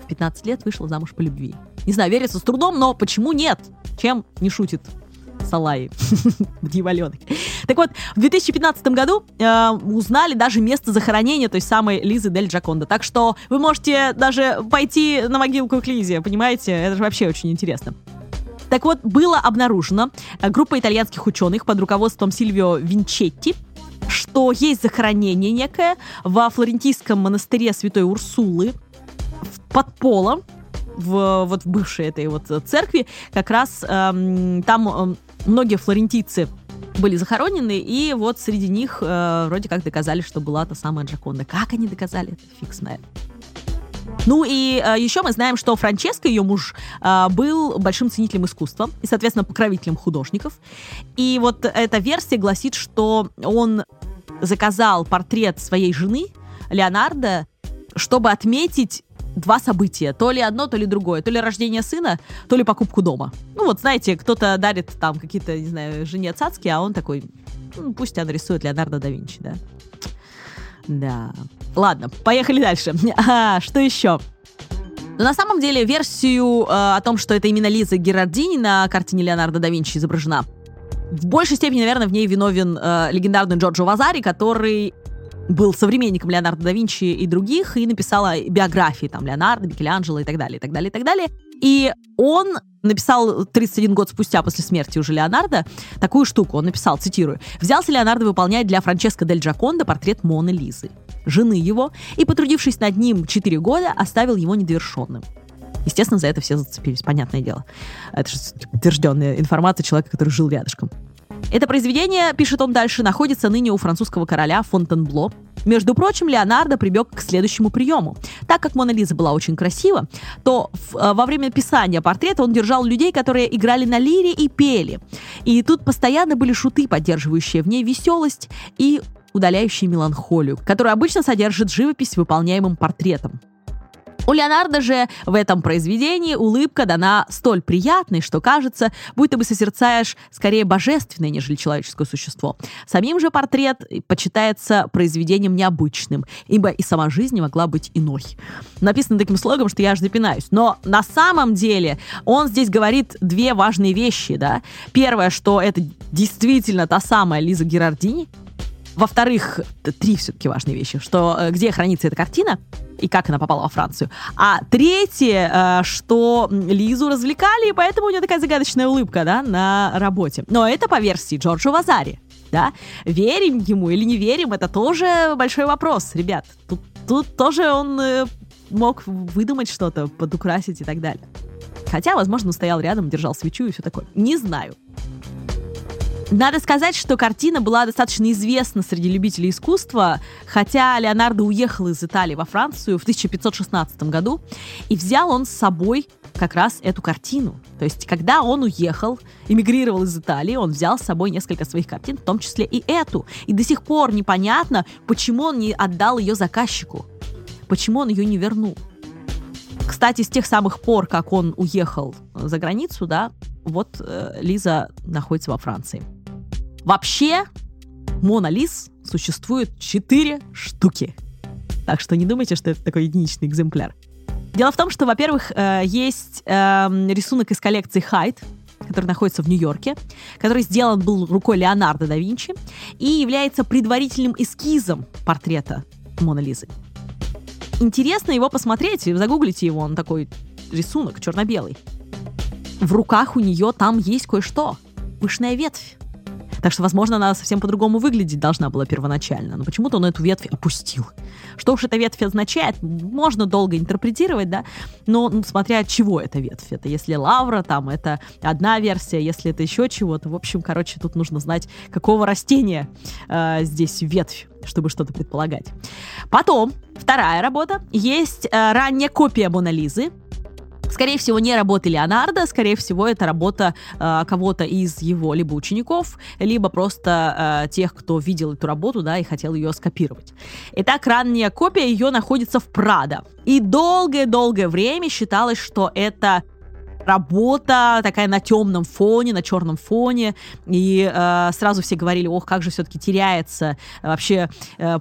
В 15 лет вышла замуж по любви. Не знаю, верится с трудом, но почему нет? Чем не шутит Салаи, дьяволенок. Так вот, в 2015 году э, узнали даже место захоронения той самой Лизы Дель Джаконда. Так что вы можете даже пойти на могилку к Лизе, понимаете? Это же вообще очень интересно. Так вот, было обнаружено э, группа итальянских ученых под руководством Сильвио Винчетти, что есть захоронение некое во флорентийском монастыре Святой Урсулы под полом, в вот в бывшей этой вот церкви, как раз эм, там э, многие флорентийцы были захоронены, и вот среди них э, вроде как доказали, что была та самая Джаконда. Как они доказали, это фиг знает. Ну и э, еще мы знаем, что Франческо, ее муж, э, был большим ценителем искусства и, соответственно, покровителем художников. И вот эта версия гласит, что он заказал портрет своей жены, Леонардо, чтобы отметить два события. То ли одно, то ли другое. То ли рождение сына, то ли покупку дома. Ну вот, знаете, кто-то дарит там какие-то, не знаю, жене цацки, а он такой, ну, пусть она рисует Леонардо да Винчи, да. Да. Ладно, поехали дальше. А, что еще? Но на самом деле версию э, о том, что это именно Лиза Герардини на картине Леонардо да Винчи изображена, в большей степени, наверное, в ней виновен э, легендарный Джорджо Вазари, который был современником Леонардо да Винчи и других, и написала биографии там Леонардо, Микеланджело и так далее, и так далее, и так далее. И он написал 31 год спустя после смерти уже Леонардо такую штуку. Он написал, цитирую, «Взялся Леонардо выполнять для Франческо дель Джаконда портрет Моны Лизы, жены его, и, потрудившись над ним 4 года, оставил его недовершенным». Естественно, за это все зацепились, понятное дело. Это же подтвержденная информация человека, который жил рядышком. Это произведение, пишет он дальше, находится ныне у французского короля Фонтенбло. Между прочим, Леонардо прибег к следующему приему. Так как Мона Лиза была очень красива, то э, во время писания портрета он держал людей, которые играли на лире и пели. И тут постоянно были шуты, поддерживающие в ней веселость и удаляющие меланхолию, которую обычно содержит живопись выполняемым портретом. У Леонардо же в этом произведении улыбка дана столь приятной, что кажется, будто бы созерцаешь скорее божественное, нежели человеческое существо. Самим же портрет почитается произведением необычным, ибо и сама жизнь могла быть иной. Написано таким слогом, что я аж запинаюсь. Но на самом деле он здесь говорит две важные вещи. Да? Первое, что это действительно та самая Лиза Герардини, во-вторых, три все-таки важные вещи, что э, где хранится эта картина, и как она попала во Францию. А третье, э, что Лизу развлекали, и поэтому у нее такая загадочная улыбка, да, на работе. Но это по версии Джорджа Вазари, да. Верим ему или не верим, это тоже большой вопрос, ребят. Тут, тут тоже он э, мог выдумать что-то, подукрасить и так далее. Хотя, возможно, стоял рядом, держал свечу и все такое. Не знаю. Надо сказать, что картина была достаточно известна среди любителей искусства, хотя Леонардо уехал из Италии во Францию в 1516 году, и взял он с собой как раз эту картину. То есть, когда он уехал, эмигрировал из Италии, он взял с собой несколько своих картин, в том числе и эту. И до сих пор непонятно, почему он не отдал ее заказчику, почему он ее не вернул. Кстати, с тех самых пор, как он уехал за границу, да, вот э, Лиза находится во Франции. Вообще, Мона Лиз существует 4 штуки. Так что не думайте, что это такой единичный экземпляр. Дело в том, что, во-первых, э, есть эм, рисунок из коллекции Хайд, который находится в Нью-Йорке, который сделан был рукой Леонардо да Винчи и является предварительным эскизом портрета Мона Лизы. Интересно его посмотреть, загуглите его, он такой рисунок черно-белый. В руках у нее там есть кое-что. Пышная ветвь. Так что, возможно, она совсем по-другому выглядеть должна была первоначально. Но почему-то он эту ветвь опустил. Что уж эта ветвь означает, можно долго интерпретировать, да, но ну, смотря от чего эта ветвь. Это если лавра, там, это одна версия, если это еще чего-то. В общем, короче, тут нужно знать, какого растения э, здесь ветвь чтобы что-то предполагать. Потом, вторая работа. Есть э, ранняя копия Мона Лизы, Скорее всего, не работа Леонардо, скорее всего, это работа э, кого-то из его либо учеников, либо просто э, тех, кто видел эту работу, да, и хотел ее скопировать. Итак, ранняя копия ее находится в Прадо. И долгое-долгое время считалось, что это работа такая на темном фоне, на черном фоне, и э, сразу все говорили, ох, как же все-таки теряется вообще э,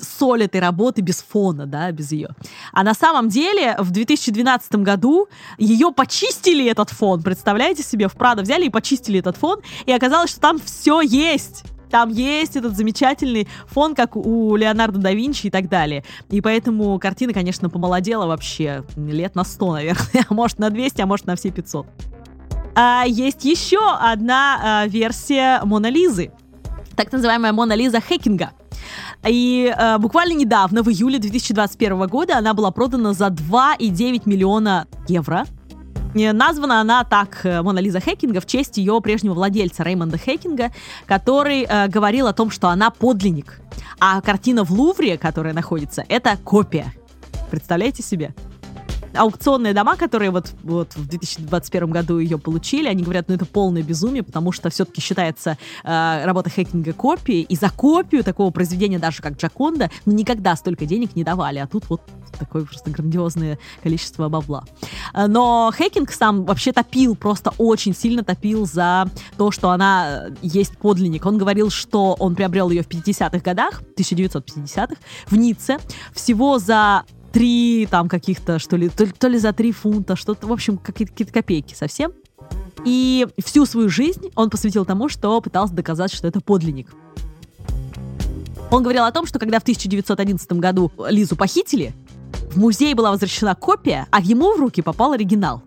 соль этой работы без фона, да, без ее. А на самом деле в 2012 году ее почистили этот фон, представляете себе, в Прадо взяли и почистили этот фон, и оказалось, что там все есть. Там есть этот замечательный фон, как у Леонардо да Винчи и так далее. И поэтому картина, конечно, помолодела вообще лет на 100, наверное, а может на 200, а может на все 500. А есть еще одна а, версия Мона Лизы, так называемая Мона Лиза Хекинга – и э, буквально недавно, в июле 2021 года, она была продана за 2,9 миллиона евро. И названа она так, э, Мона Лиза Хекинга, в честь ее прежнего владельца Реймонда Хекинга, который э, говорил о том, что она подлинник. А картина в Лувре, которая находится, это копия. Представляете себе? Аукционные дома, которые вот, вот в 2021 году ее получили, они говорят, ну это полное безумие, потому что все-таки считается э, работа хакинга копией, и за копию такого произведения, даже как Джаконда, ну никогда столько денег не давали, а тут вот такое просто грандиозное количество бабла. Э, но Хекинг сам вообще топил, просто очень сильно топил за то, что она э, есть подлинник. Он говорил, что он приобрел ее в 50-х годах, 1950-х, в Ницце, всего за три там каких-то, что ли, то, то ли за три фунта, что-то, в общем, какие-то, какие копейки совсем. И всю свою жизнь он посвятил тому, что пытался доказать, что это подлинник. Он говорил о том, что когда в 1911 году Лизу похитили, в музей была возвращена копия, а ему в руки попал оригинал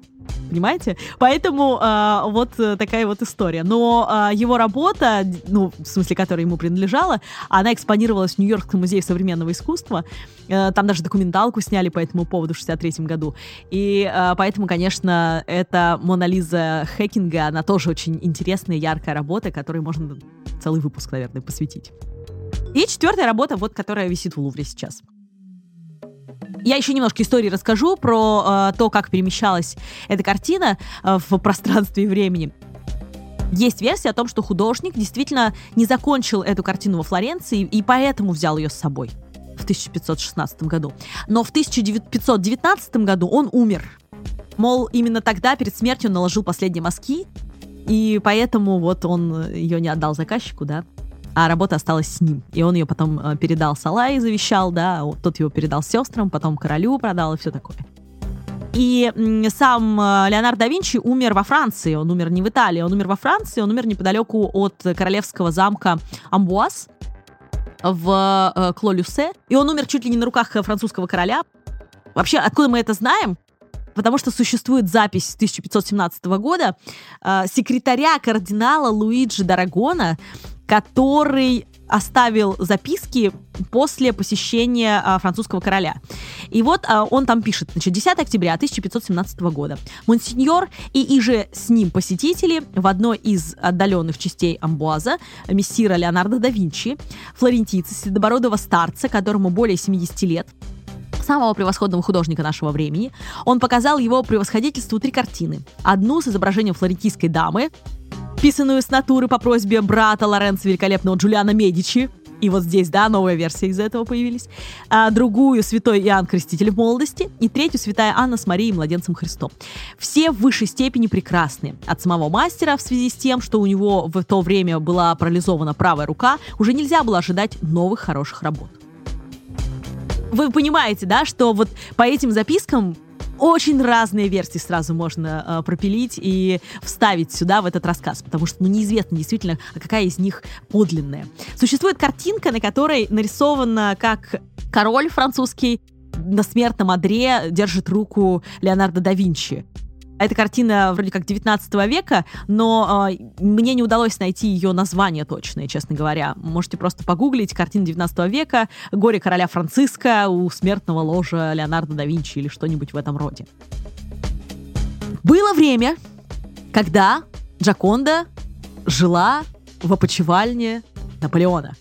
понимаете? Поэтому э, вот такая вот история. Но э, его работа, ну, в смысле, которая ему принадлежала, она экспонировалась в Нью-Йоркском музее современного искусства. Э, там даже документалку сняли по этому поводу в 63 году. И э, поэтому, конечно, эта Мона Лиза Хекинга, она тоже очень интересная, яркая работа, которой можно целый выпуск, наверное, посвятить. И четвертая работа, вот, которая висит в Лувре сейчас. Я еще немножко истории расскажу про э, то, как перемещалась эта картина э, в пространстве и времени. Есть версия о том, что художник действительно не закончил эту картину во Флоренции и поэтому взял ее с собой в 1516 году. Но в 1519 году он умер. Мол, именно тогда перед смертью наложил последние мазки, и поэтому вот он ее не отдал заказчику, да а работа осталась с ним. И он ее потом э, передал Салай, завещал, да, тот его передал сестрам, потом королю продал и все такое. И сам э, Леонардо да Винчи умер во Франции, он умер не в Италии, он умер во Франции, он умер неподалеку от королевского замка Амбуаз в э, Клолюсе, и он умер чуть ли не на руках французского короля. Вообще, откуда мы это знаем? потому что существует запись 1517 года секретаря кардинала Луиджи Дарагона, который оставил записки после посещения а, французского короля. И вот а, он там пишет, значит, 10 октября 1517 года. Монсеньор и иже с ним посетители в одной из отдаленных частей Амбуаза, мессира Леонардо да Винчи, флорентийца, седобородого старца, которому более 70 лет, самого превосходного художника нашего времени, он показал его превосходительству три картины. Одну с изображением флорентийской дамы, писанную с натуры по просьбе брата Лоренцо Великолепного Джулиана Медичи, и вот здесь, да, новая версия из этого появились. А другую святой Иоанн Креститель в молодости. И третью святая Анна с Марией Младенцем Христом. Все в высшей степени прекрасны. От самого мастера в связи с тем, что у него в то время была парализована правая рука, уже нельзя было ожидать новых хороших работ. Вы понимаете, да, что вот по этим запискам очень разные версии сразу можно э, пропилить и вставить сюда, в этот рассказ, потому что ну, неизвестно действительно, а какая из них подлинная. Существует картинка, на которой нарисовано, как король французский на смертном одре держит руку Леонардо да Винчи. Эта картина вроде как 19 века, но э, мне не удалось найти ее название точное, честно говоря. Можете просто погуглить картина 19 века «Горе короля Франциска» у смертного ложа Леонардо да Винчи или что-нибудь в этом роде. Было время, когда Джаконда жила в опочивальне Наполеона.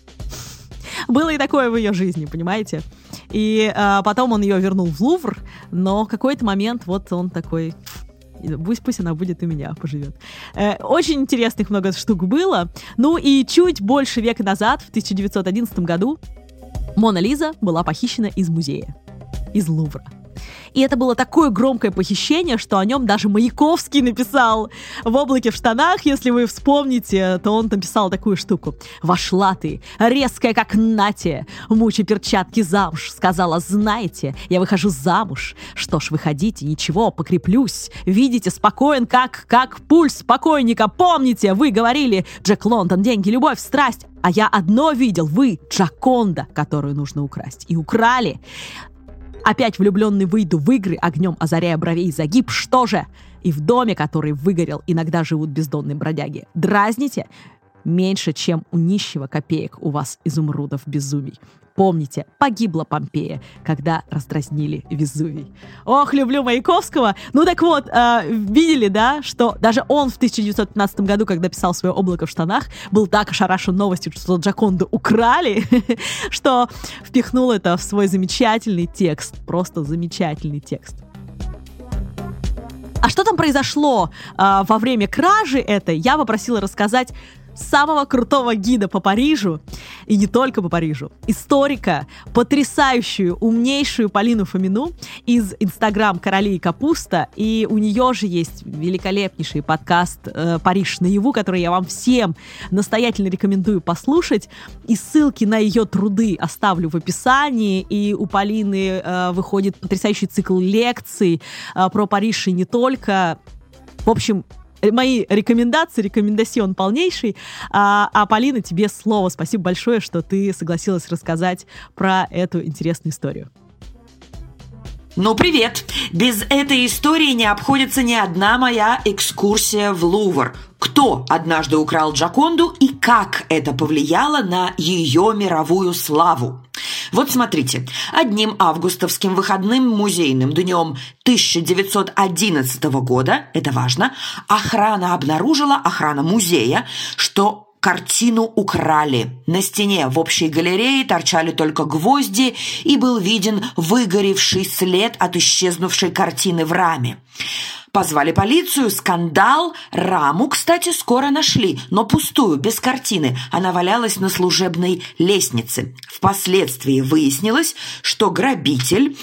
Было и такое в ее жизни, понимаете? И э, потом он ее вернул в Лувр, но какой-то момент вот он такой Пусть, пусть она будет у меня, поживет. Э, очень интересных много штук было. Ну и чуть больше века назад, в 1911 году, Мона Лиза была похищена из музея, из Лувра. И это было такое громкое похищение, что о нем даже Маяковский написал в «Облаке в штанах». Если вы вспомните, то он там писал такую штуку. «Вошла ты, резкая как Натя, мучи перчатки замуж, сказала, знаете, я выхожу замуж. Что ж, выходите, ничего, покреплюсь. Видите, спокоен, как, как пульс покойника. Помните, вы говорили, Джек Лондон, деньги, любовь, страсть. А я одно видел, вы, Джаконда, которую нужно украсть. И украли. Опять влюбленный выйду в игры, огнем озаряя бровей загиб, что же? И в доме, который выгорел, иногда живут бездонные бродяги. Дразните? Меньше, чем у нищего копеек у вас изумрудов безумий. Помните, погибла Помпея, когда раздразнили Везувий. Ох, люблю Маяковского. Ну так вот, э, видели, да, что даже он в 1915 году, когда писал свое «Облако в штанах», был так ошарашен новостью, что Джаконду украли, что впихнул это в свой замечательный текст. Просто замечательный текст. А что там произошло э, во время кражи этой, я попросила рассказать самого крутого гида по Парижу, и не только по Парижу, историка, потрясающую, умнейшую Полину Фомину из Инстаграм «Короли и капуста», и у нее же есть великолепнейший подкаст э, «Париж наяву», который я вам всем настоятельно рекомендую послушать, и ссылки на ее труды оставлю в описании, и у Полины э, выходит потрясающий цикл лекций э, про Париж и не только. В общем, мои рекомендации, рекомендацион полнейший. А, а Полина, тебе слово. Спасибо большое, что ты согласилась рассказать про эту интересную историю. Ну, привет! Без этой истории не обходится ни одна моя экскурсия в Лувр. Кто однажды украл Джаконду и как это повлияло на ее мировую славу? Вот смотрите, одним августовским выходным музейным днем 1911 года, это важно, охрана обнаружила, охрана музея, что Картину украли. На стене в общей галерее торчали только гвозди, и был виден выгоревший след от исчезнувшей картины в раме. Позвали полицию, скандал. Раму, кстати, скоро нашли, но пустую, без картины. Она валялась на служебной лестнице. Впоследствии выяснилось, что грабитель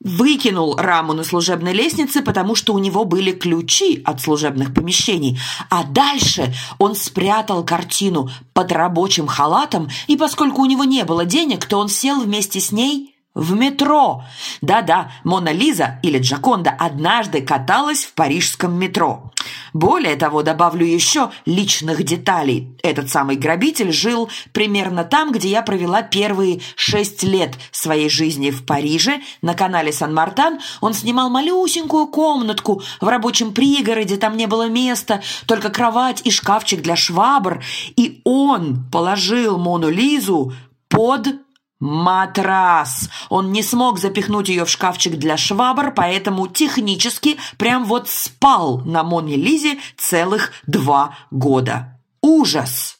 выкинул раму на служебной лестнице, потому что у него были ключи от служебных помещений. А дальше он спрятал картину под рабочим халатом, и поскольку у него не было денег, то он сел вместе с ней в метро. Да-да, Мона Лиза или Джаконда однажды каталась в парижском метро. Более того, добавлю еще личных деталей. Этот самый грабитель жил примерно там, где я провела первые шесть лет своей жизни в Париже. На канале Сан-Мартан он снимал малюсенькую комнатку в рабочем пригороде, там не было места, только кровать и шкафчик для швабр. И он положил Мону Лизу под Матрас! Он не смог запихнуть ее в шкафчик для швабр, поэтому технически прям вот спал на Моне Лизе целых два года. Ужас!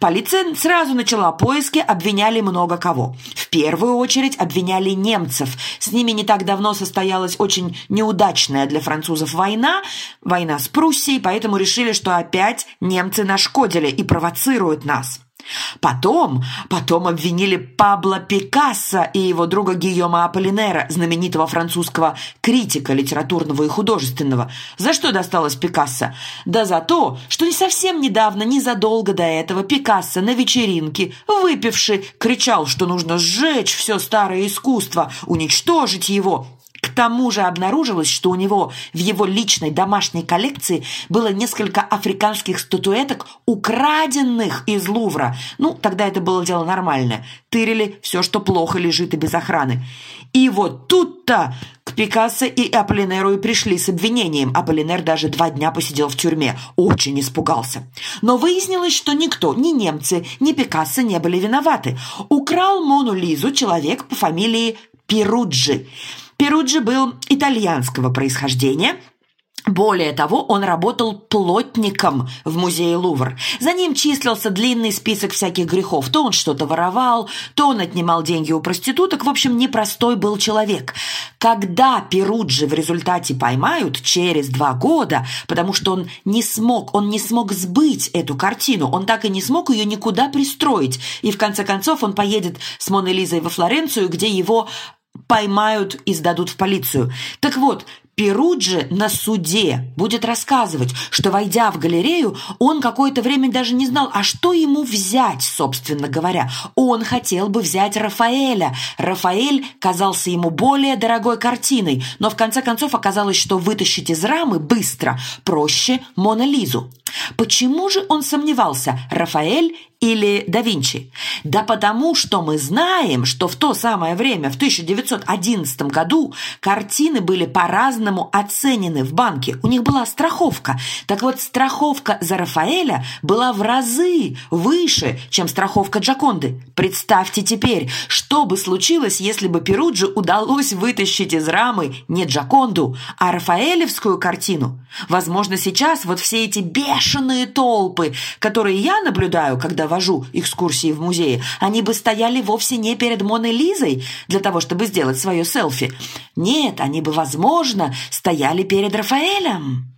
Полиция сразу начала поиски, обвиняли много кого. В первую очередь обвиняли немцев. С ними не так давно состоялась очень неудачная для французов война, война с Пруссией, поэтому решили, что опять немцы нашкодили и провоцируют нас. Потом, потом обвинили Пабло Пикассо и его друга Гийома Аполлинера, знаменитого французского критика литературного и художественного. За что досталось Пикассо? Да за то, что не совсем недавно, незадолго до этого, Пикассо на вечеринке, выпивший, кричал, что нужно сжечь все старое искусство, уничтожить его, тому же обнаружилось, что у него в его личной домашней коллекции было несколько африканских статуэток, украденных из Лувра. Ну, тогда это было дело нормальное. Тырили все, что плохо лежит и без охраны. И вот тут-то к Пикассо и Аполлинеру и пришли с обвинением. Аполлинер даже два дня посидел в тюрьме. Очень испугался. Но выяснилось, что никто, ни немцы, ни Пикассо не были виноваты. Украл Мону Лизу человек по фамилии Перуджи. Перуджи был итальянского происхождения – Более того, он работал плотником в музее Лувр. За ним числился длинный список всяких грехов. То он что-то воровал, то он отнимал деньги у проституток. В общем, непростой был человек. Когда Перуджи в результате поймают через два года, потому что он не смог, он не смог сбыть эту картину, он так и не смог ее никуда пристроить. И в конце концов он поедет с Моной Лизой во Флоренцию, где его поймают и сдадут в полицию. Так вот, Перуджи на суде будет рассказывать, что, войдя в галерею, он какое-то время даже не знал, а что ему взять, собственно говоря. Он хотел бы взять Рафаэля. Рафаэль казался ему более дорогой картиной, но в конце концов оказалось, что вытащить из рамы быстро проще Мона Лизу. Почему же он сомневался, Рафаэль или да Винчи? Да потому, что мы знаем, что в то самое время, в 1911 году, картины были по-разному оценены в банке. У них была страховка. Так вот, страховка за Рафаэля была в разы выше, чем страховка Джаконды. Представьте теперь, что бы случилось, если бы Перуджи удалось вытащить из рамы не Джаконду, а Рафаэлевскую картину. Возможно, сейчас вот все эти бешеные толпы, которые я наблюдаю, когда вожу экскурсии в музее, они бы стояли вовсе не перед Моной Лизой для того, чтобы сделать свое селфи. Нет, они бы, возможно, стояли перед Рафаэлем.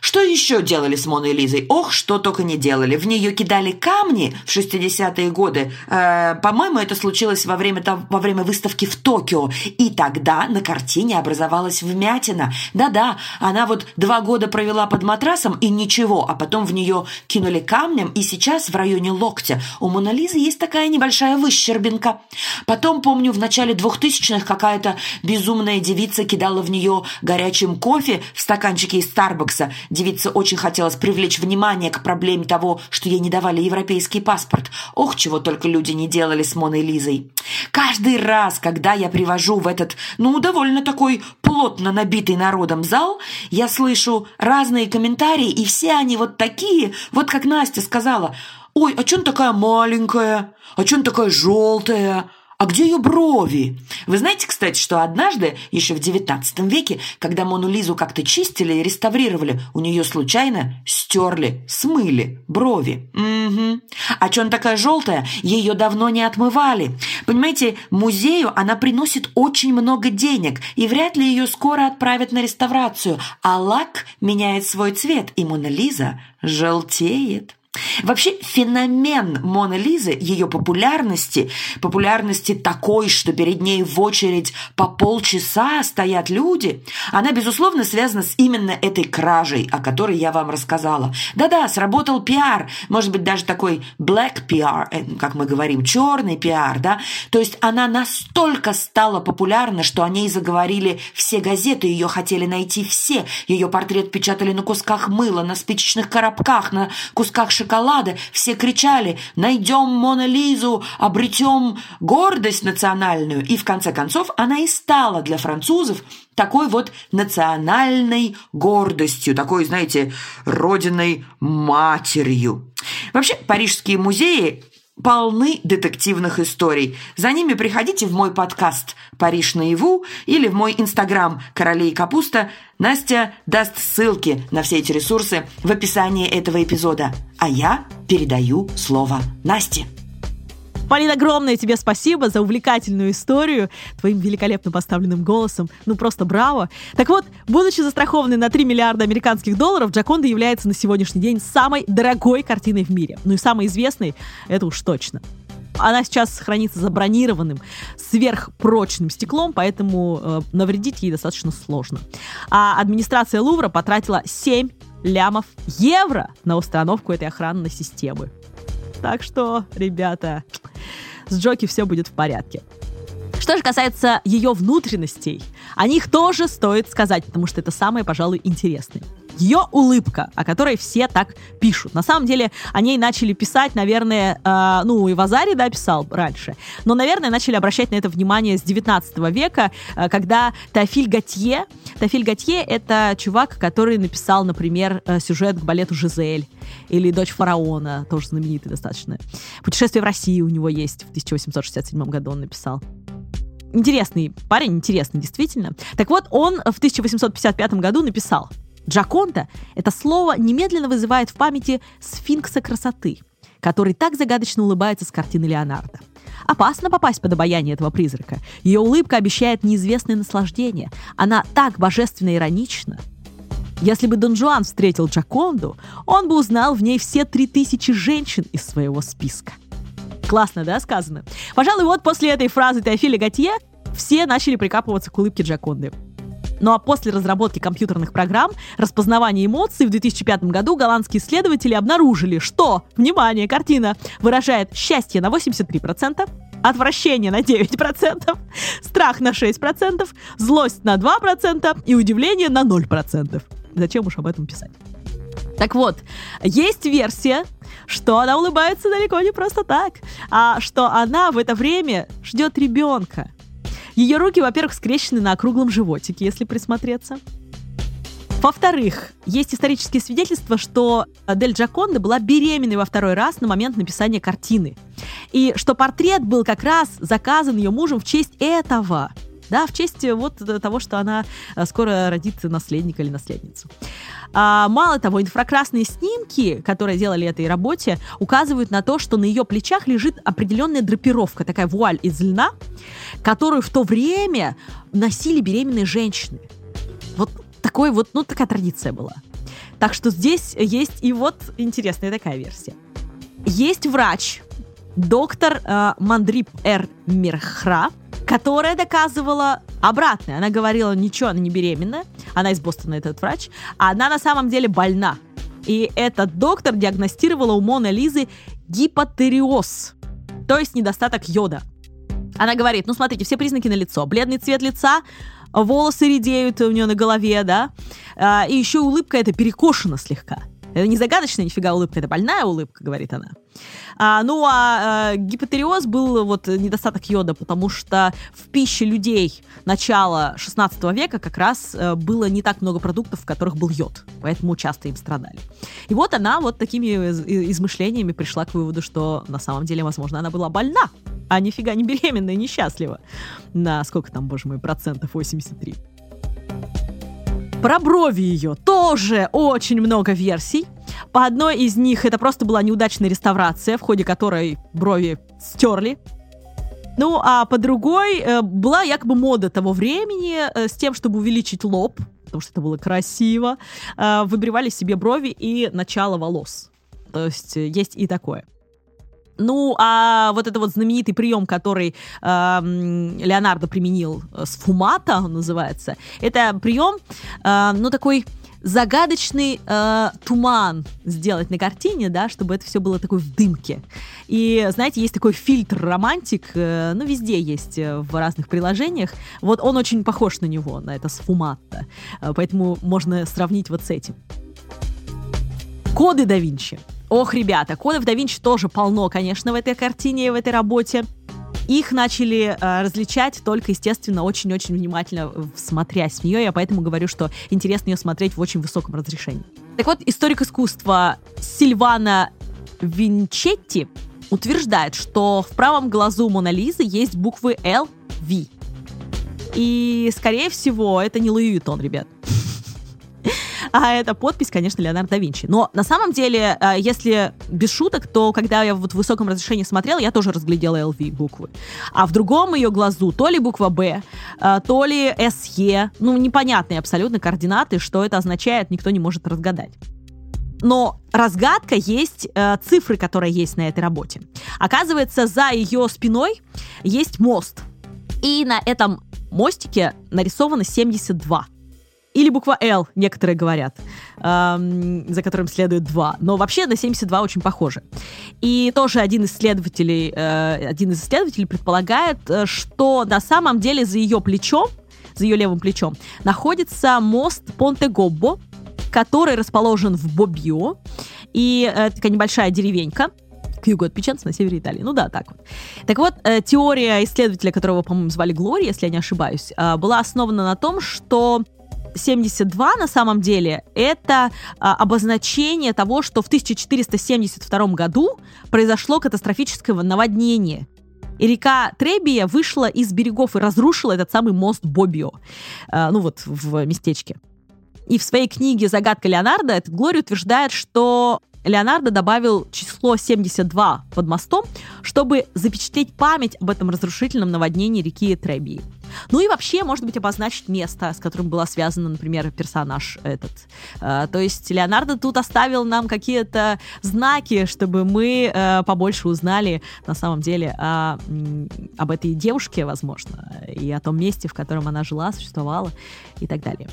Что еще делали с Моной Лизой? Ох, что только не делали. В нее кидали камни в 60-е годы. Э, по-моему, это случилось во время, во время выставки в Токио. И тогда на картине образовалась вмятина. Да-да, она вот два года провела под матрасом и ничего, а потом в нее кинули камнем, и сейчас в районе локтя у Моны Лизы есть такая небольшая выщербинка. Потом, помню, в начале 2000-х какая-то безумная девица кидала в нее горячим кофе в стаканчике из Старбакса – Девице очень хотелось привлечь внимание к проблеме того, что ей не давали европейский паспорт. Ох, чего только люди не делали с Моной Лизой. Каждый раз, когда я привожу в этот, ну, довольно такой плотно набитый народом зал, я слышу разные комментарии, и все они вот такие, вот как Настя сказала, «Ой, а чё она такая маленькая? А чё она такая желтая? А где ее брови? Вы знаете, кстати, что однажды, еще в XIX веке, когда Мону Лизу как-то чистили и реставрировали, у нее случайно стерли, смыли брови. Угу. А что она такая желтая? Ее давно не отмывали. Понимаете, музею она приносит очень много денег, и вряд ли ее скоро отправят на реставрацию. А лак меняет свой цвет, и Мона Лиза желтеет. Вообще феномен Моны Лизы, ее популярности, популярности такой, что перед ней в очередь по полчаса стоят люди, она, безусловно, связана с именно этой кражей, о которой я вам рассказала. Да-да, сработал пиар, может быть, даже такой black PR, э, как мы говорим, черный пиар, да? То есть она настолько стала популярна, что о ней заговорили все газеты, ее хотели найти все. Ее портрет печатали на кусках мыла, на спичечных коробках, на кусках шоколада. Все кричали «Найдем Мона Лизу, обретем гордость национальную». И в конце концов она и стала для французов такой вот национальной гордостью, такой, знаете, родиной матерью. Вообще, парижские музеи полны детективных историй. За ними приходите в мой подкаст «Париж наяву» или в мой инстаграм «Королей капуста». Настя даст ссылки на все эти ресурсы в описании этого эпизода. А я передаю слово Насте. Полина, огромное тебе спасибо за увлекательную историю, твоим великолепно поставленным голосом. Ну, просто браво. Так вот, будучи застрахованной на 3 миллиарда американских долларов, Джаконда является на сегодняшний день самой дорогой картиной в мире. Ну и самой известной, это уж точно. Она сейчас хранится забронированным сверхпрочным стеклом, поэтому э, навредить ей достаточно сложно. А администрация Лувра потратила 7 лямов евро на установку этой охранной системы. Так что, ребята, с Джоки все будет в порядке. Что же касается ее внутренностей, о них тоже стоит сказать, потому что это самое, пожалуй, интересное. Ее улыбка, о которой все так пишут. На самом деле, о ней начали писать, наверное, э, ну, и Вазари, да, писал раньше, но, наверное, начали обращать на это внимание с 19 века, э, когда Тафиль Готье, Тафиль Готье — это чувак, который написал, например, э, сюжет к балету «Жизель», или «Дочь фараона», тоже знаменитый достаточно. «Путешествие в Россию» у него есть, в 1867 году он написал интересный парень, интересный действительно. Так вот, он в 1855 году написал Джаконда – это слово немедленно вызывает в памяти сфинкса красоты, который так загадочно улыбается с картины Леонардо. Опасно попасть под обаяние этого призрака. Ее улыбка обещает неизвестное наслаждение. Она так божественно иронична. Если бы Дон Жуан встретил Джаконду, он бы узнал в ней все три тысячи женщин из своего списка. Классно, да, сказано? Пожалуй, вот после этой фразы Теофиля Готье все начали прикапываться к улыбке Джаконды. Ну а после разработки компьютерных программ распознавания эмоций в 2005 году голландские исследователи обнаружили, что, внимание, картина выражает счастье на 83%, отвращение на 9%, страх на 6%, злость на 2% и удивление на 0%. Зачем уж об этом писать? Так вот, есть версия, что она улыбается далеко не просто так, а что она в это время ждет ребенка. Ее руки, во-первых, скрещены на округлом животике, если присмотреться. Во-вторых, есть исторические свидетельства, что Дель Джаконда была беременной во второй раз на момент написания картины. И что портрет был как раз заказан ее мужем в честь этого. Да, в честь вот того, что она э, скоро родит наследника или наследницу. А, мало того, инфракрасные снимки, которые делали этой работе, указывают на то, что на ее плечах лежит определенная драпировка, такая вуаль из льна, которую в то время носили беременные женщины. Вот такой вот, ну, такая традиция была. Так что здесь есть и вот интересная такая версия. Есть врач, доктор э, Мандрип Эр Мирхра, которая доказывала обратное. Она говорила, ничего, она не беременная, она из Бостона, этот врач, а она на самом деле больна. И этот доктор диагностировала у Моны Лизы гипотериоз, то есть недостаток йода. Она говорит, ну смотрите, все признаки на лицо. Бледный цвет лица, волосы редеют у нее на голове, да, а, и еще улыбка эта перекошена слегка. Это не загадочная нифига улыбка, это больная улыбка, говорит она. А, ну, а, а гипотериоз был вот недостаток йода, потому что в пище людей начала 16 века как раз а, было не так много продуктов, в которых был йод, поэтому часто им страдали. И вот она вот такими измышлениями пришла к выводу, что на самом деле, возможно, она была больна, а нифига не беременная, несчастлива. На сколько там, боже мой, процентов? 83. Про брови ее тоже очень много версий. По одной из них это просто была неудачная реставрация, в ходе которой брови стерли. Ну, а по другой э, была якобы мода того времени э, с тем, чтобы увеличить лоб, потому что это было красиво, э, выбривали себе брови и начало волос. То есть есть и такое. Ну, а вот это вот знаменитый прием, который э, Леонардо применил э, с фумата, он называется, это прием, э, ну, такой загадочный э, туман сделать на картине, да, чтобы это все было такой в дымке. И, знаете, есть такой фильтр романтик, э, ну, везде есть э, в разных приложениях. Вот он очень похож на него, на это сфуматто. Э, поэтому можно сравнить вот с этим. Коды да Винчи. Ох, ребята, кодов да Винчи тоже полно, конечно, в этой картине и в этой работе. Их начали э, различать только, естественно, очень-очень внимательно смотрясь в нее. Я поэтому говорю, что интересно ее смотреть в очень высоком разрешении. Так вот, историк искусства Сильвана Винчетти утверждает, что в правом глазу Мона Лизы есть буквы L, V. И, скорее всего, это не Louis Vuitton, ребят а это подпись, конечно, Леонардо да Винчи. Но на самом деле, э, если без шуток, то когда я вот в высоком разрешении смотрела, я тоже разглядела LV буквы. А в другом ее глазу то ли буква Б, э, то ли CE, ну, непонятные абсолютно координаты, что это означает, никто не может разгадать. Но разгадка есть э, цифры, которые есть на этой работе. Оказывается, за ее спиной есть мост. И на этом мостике нарисовано 72. Или буква L, некоторые говорят, эм, за которым следует 2. Но вообще на 72 очень похоже. И тоже один исследователей, э, один из исследователей предполагает, э, что на самом деле за ее плечом, за ее левым плечом, находится мост Понте-Гоббо, который расположен в Бобио. И э, такая небольшая деревенька, к югу от Пиченца на севере Италии. Ну да, так. Так вот, э, теория исследователя, которого, по-моему, звали Глори, если я не ошибаюсь, э, была основана на том, что 72 на самом деле это а, обозначение того, что в 1472 году произошло катастрофическое наводнение. И река Требия вышла из берегов и разрушила этот самый мост Бобио, а, ну вот в местечке. И в своей книге «Загадка Леонардо» этот Глори утверждает, что Леонардо добавил число 72 под мостом, чтобы запечатлеть память об этом разрушительном наводнении реки Требии. Ну и вообще, может быть, обозначить место, с которым была связана, например, персонаж этот. А, то есть Леонардо тут оставил нам какие-то знаки, чтобы мы э, побольше узнали на самом деле о, об этой девушке, возможно, и о том месте, в котором она жила, существовала и так далее.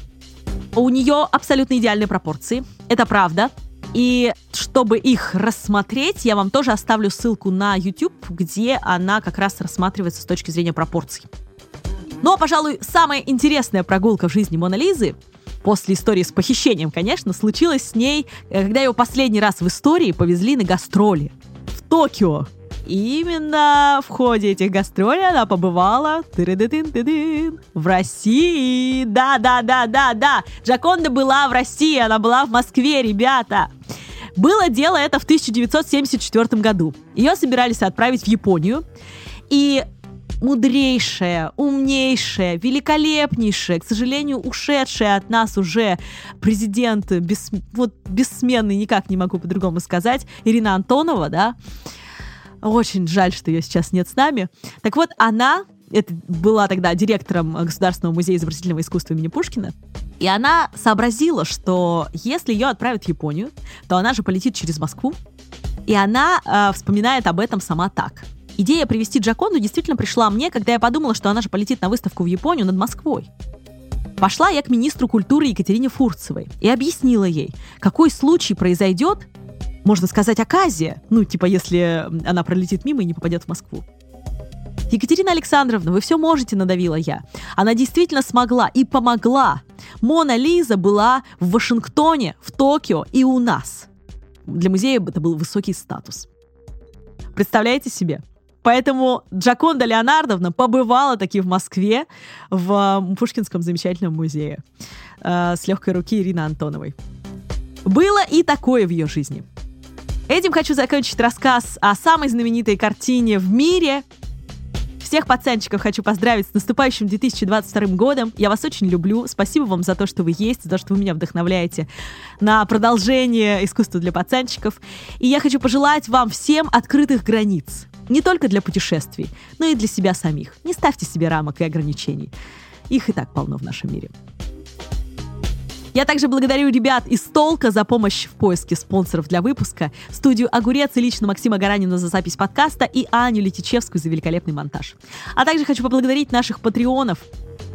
У нее абсолютно идеальные пропорции. Это правда. И чтобы их рассмотреть, я вам тоже оставлю ссылку на YouTube, где она как раз рассматривается с точки зрения пропорций. Ну, а, пожалуй, самая интересная прогулка в жизни Моны Лизы после истории с похищением, конечно, случилась с ней, э, когда ее последний раз в истории повезли на гастроли в Токио. И именно в ходе этих гастролей она побывала в России. Да, да, да, да, да. Джаконда была в России, она была в Москве, ребята. Было дело это в 1974 году. Ее собирались отправить в Японию. И мудрейшая, умнейшая, великолепнейшая, к сожалению, ушедшая от нас уже президент, бес, вот бессменный, никак не могу по-другому сказать, Ирина Антонова, да, очень жаль, что ее сейчас нет с нами. Так вот, она это была тогда директором Государственного музея изобразительного искусства имени Пушкина. И она сообразила, что если ее отправят в Японию, то она же полетит через Москву. И она э, вспоминает об этом сама так. Идея привести Джаконду действительно пришла мне, когда я подумала, что она же полетит на выставку в Японию над Москвой. Пошла я к министру культуры Екатерине Фурцевой и объяснила ей, какой случай произойдет, можно сказать, оказия, ну, типа, если она пролетит мимо и не попадет в Москву. Екатерина Александровна, вы все можете, надавила я. Она действительно смогла и помогла. Мона Лиза была в Вашингтоне, в Токио и у нас. Для музея это был высокий статус. Представляете себе? Поэтому Джаконда Леонардовна побывала таки в Москве в Пушкинском замечательном музее э, с легкой руки Ирины Антоновой. Было и такое в ее жизни – Этим хочу закончить рассказ о самой знаменитой картине в мире. Всех пацанчиков хочу поздравить с наступающим 2022 годом. Я вас очень люблю. Спасибо вам за то, что вы есть, за то, что вы меня вдохновляете на продолжение искусства для пацанчиков. И я хочу пожелать вам всем открытых границ. Не только для путешествий, но и для себя самих. Не ставьте себе рамок и ограничений. Их и так полно в нашем мире. Я также благодарю ребят из Толка за помощь в поиске спонсоров для выпуска, студию «Огурец» и лично Максима Гаранина за запись подкаста и Аню Летичевскую за великолепный монтаж. А также хочу поблагодарить наших патреонов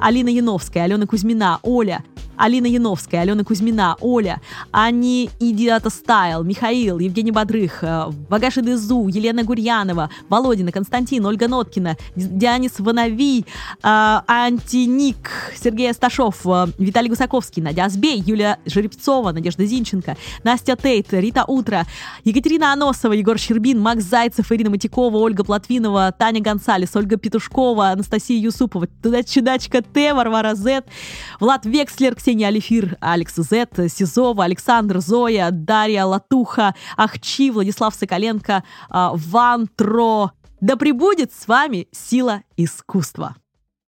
Алина Яновская, Алена Кузьмина, Оля, Алина Яновская, Алена Кузьмина, Оля, Ани Идиата Стайл, Михаил, Евгений Бодрых, э, Багаши Дезу, Елена Гурьянова, Володина, Константин, Ольга Ноткина, Дианис Ванави, э, Антиник, Сергей Асташов, э, Виталий Гусаковский, Надя Азбей, Юлия Жеребцова, Надежда Зинченко, Настя Тейт, Рита Утро, Екатерина Аносова, Егор Щербин, Макс Зайцев, Ирина Матикова, Ольга Платвинова, Таня Гонсалес, Ольга Петушкова, Анастасия Юсупова, Чудачка Т, Варвара Зет, Влад Векслер, Ксения Алифир, Алекс Зет, Сизова, Александр Зоя, Дарья Латуха, Ахчи, Владислав Соколенко, а, Вантро. Да пребудет с вами сила искусства!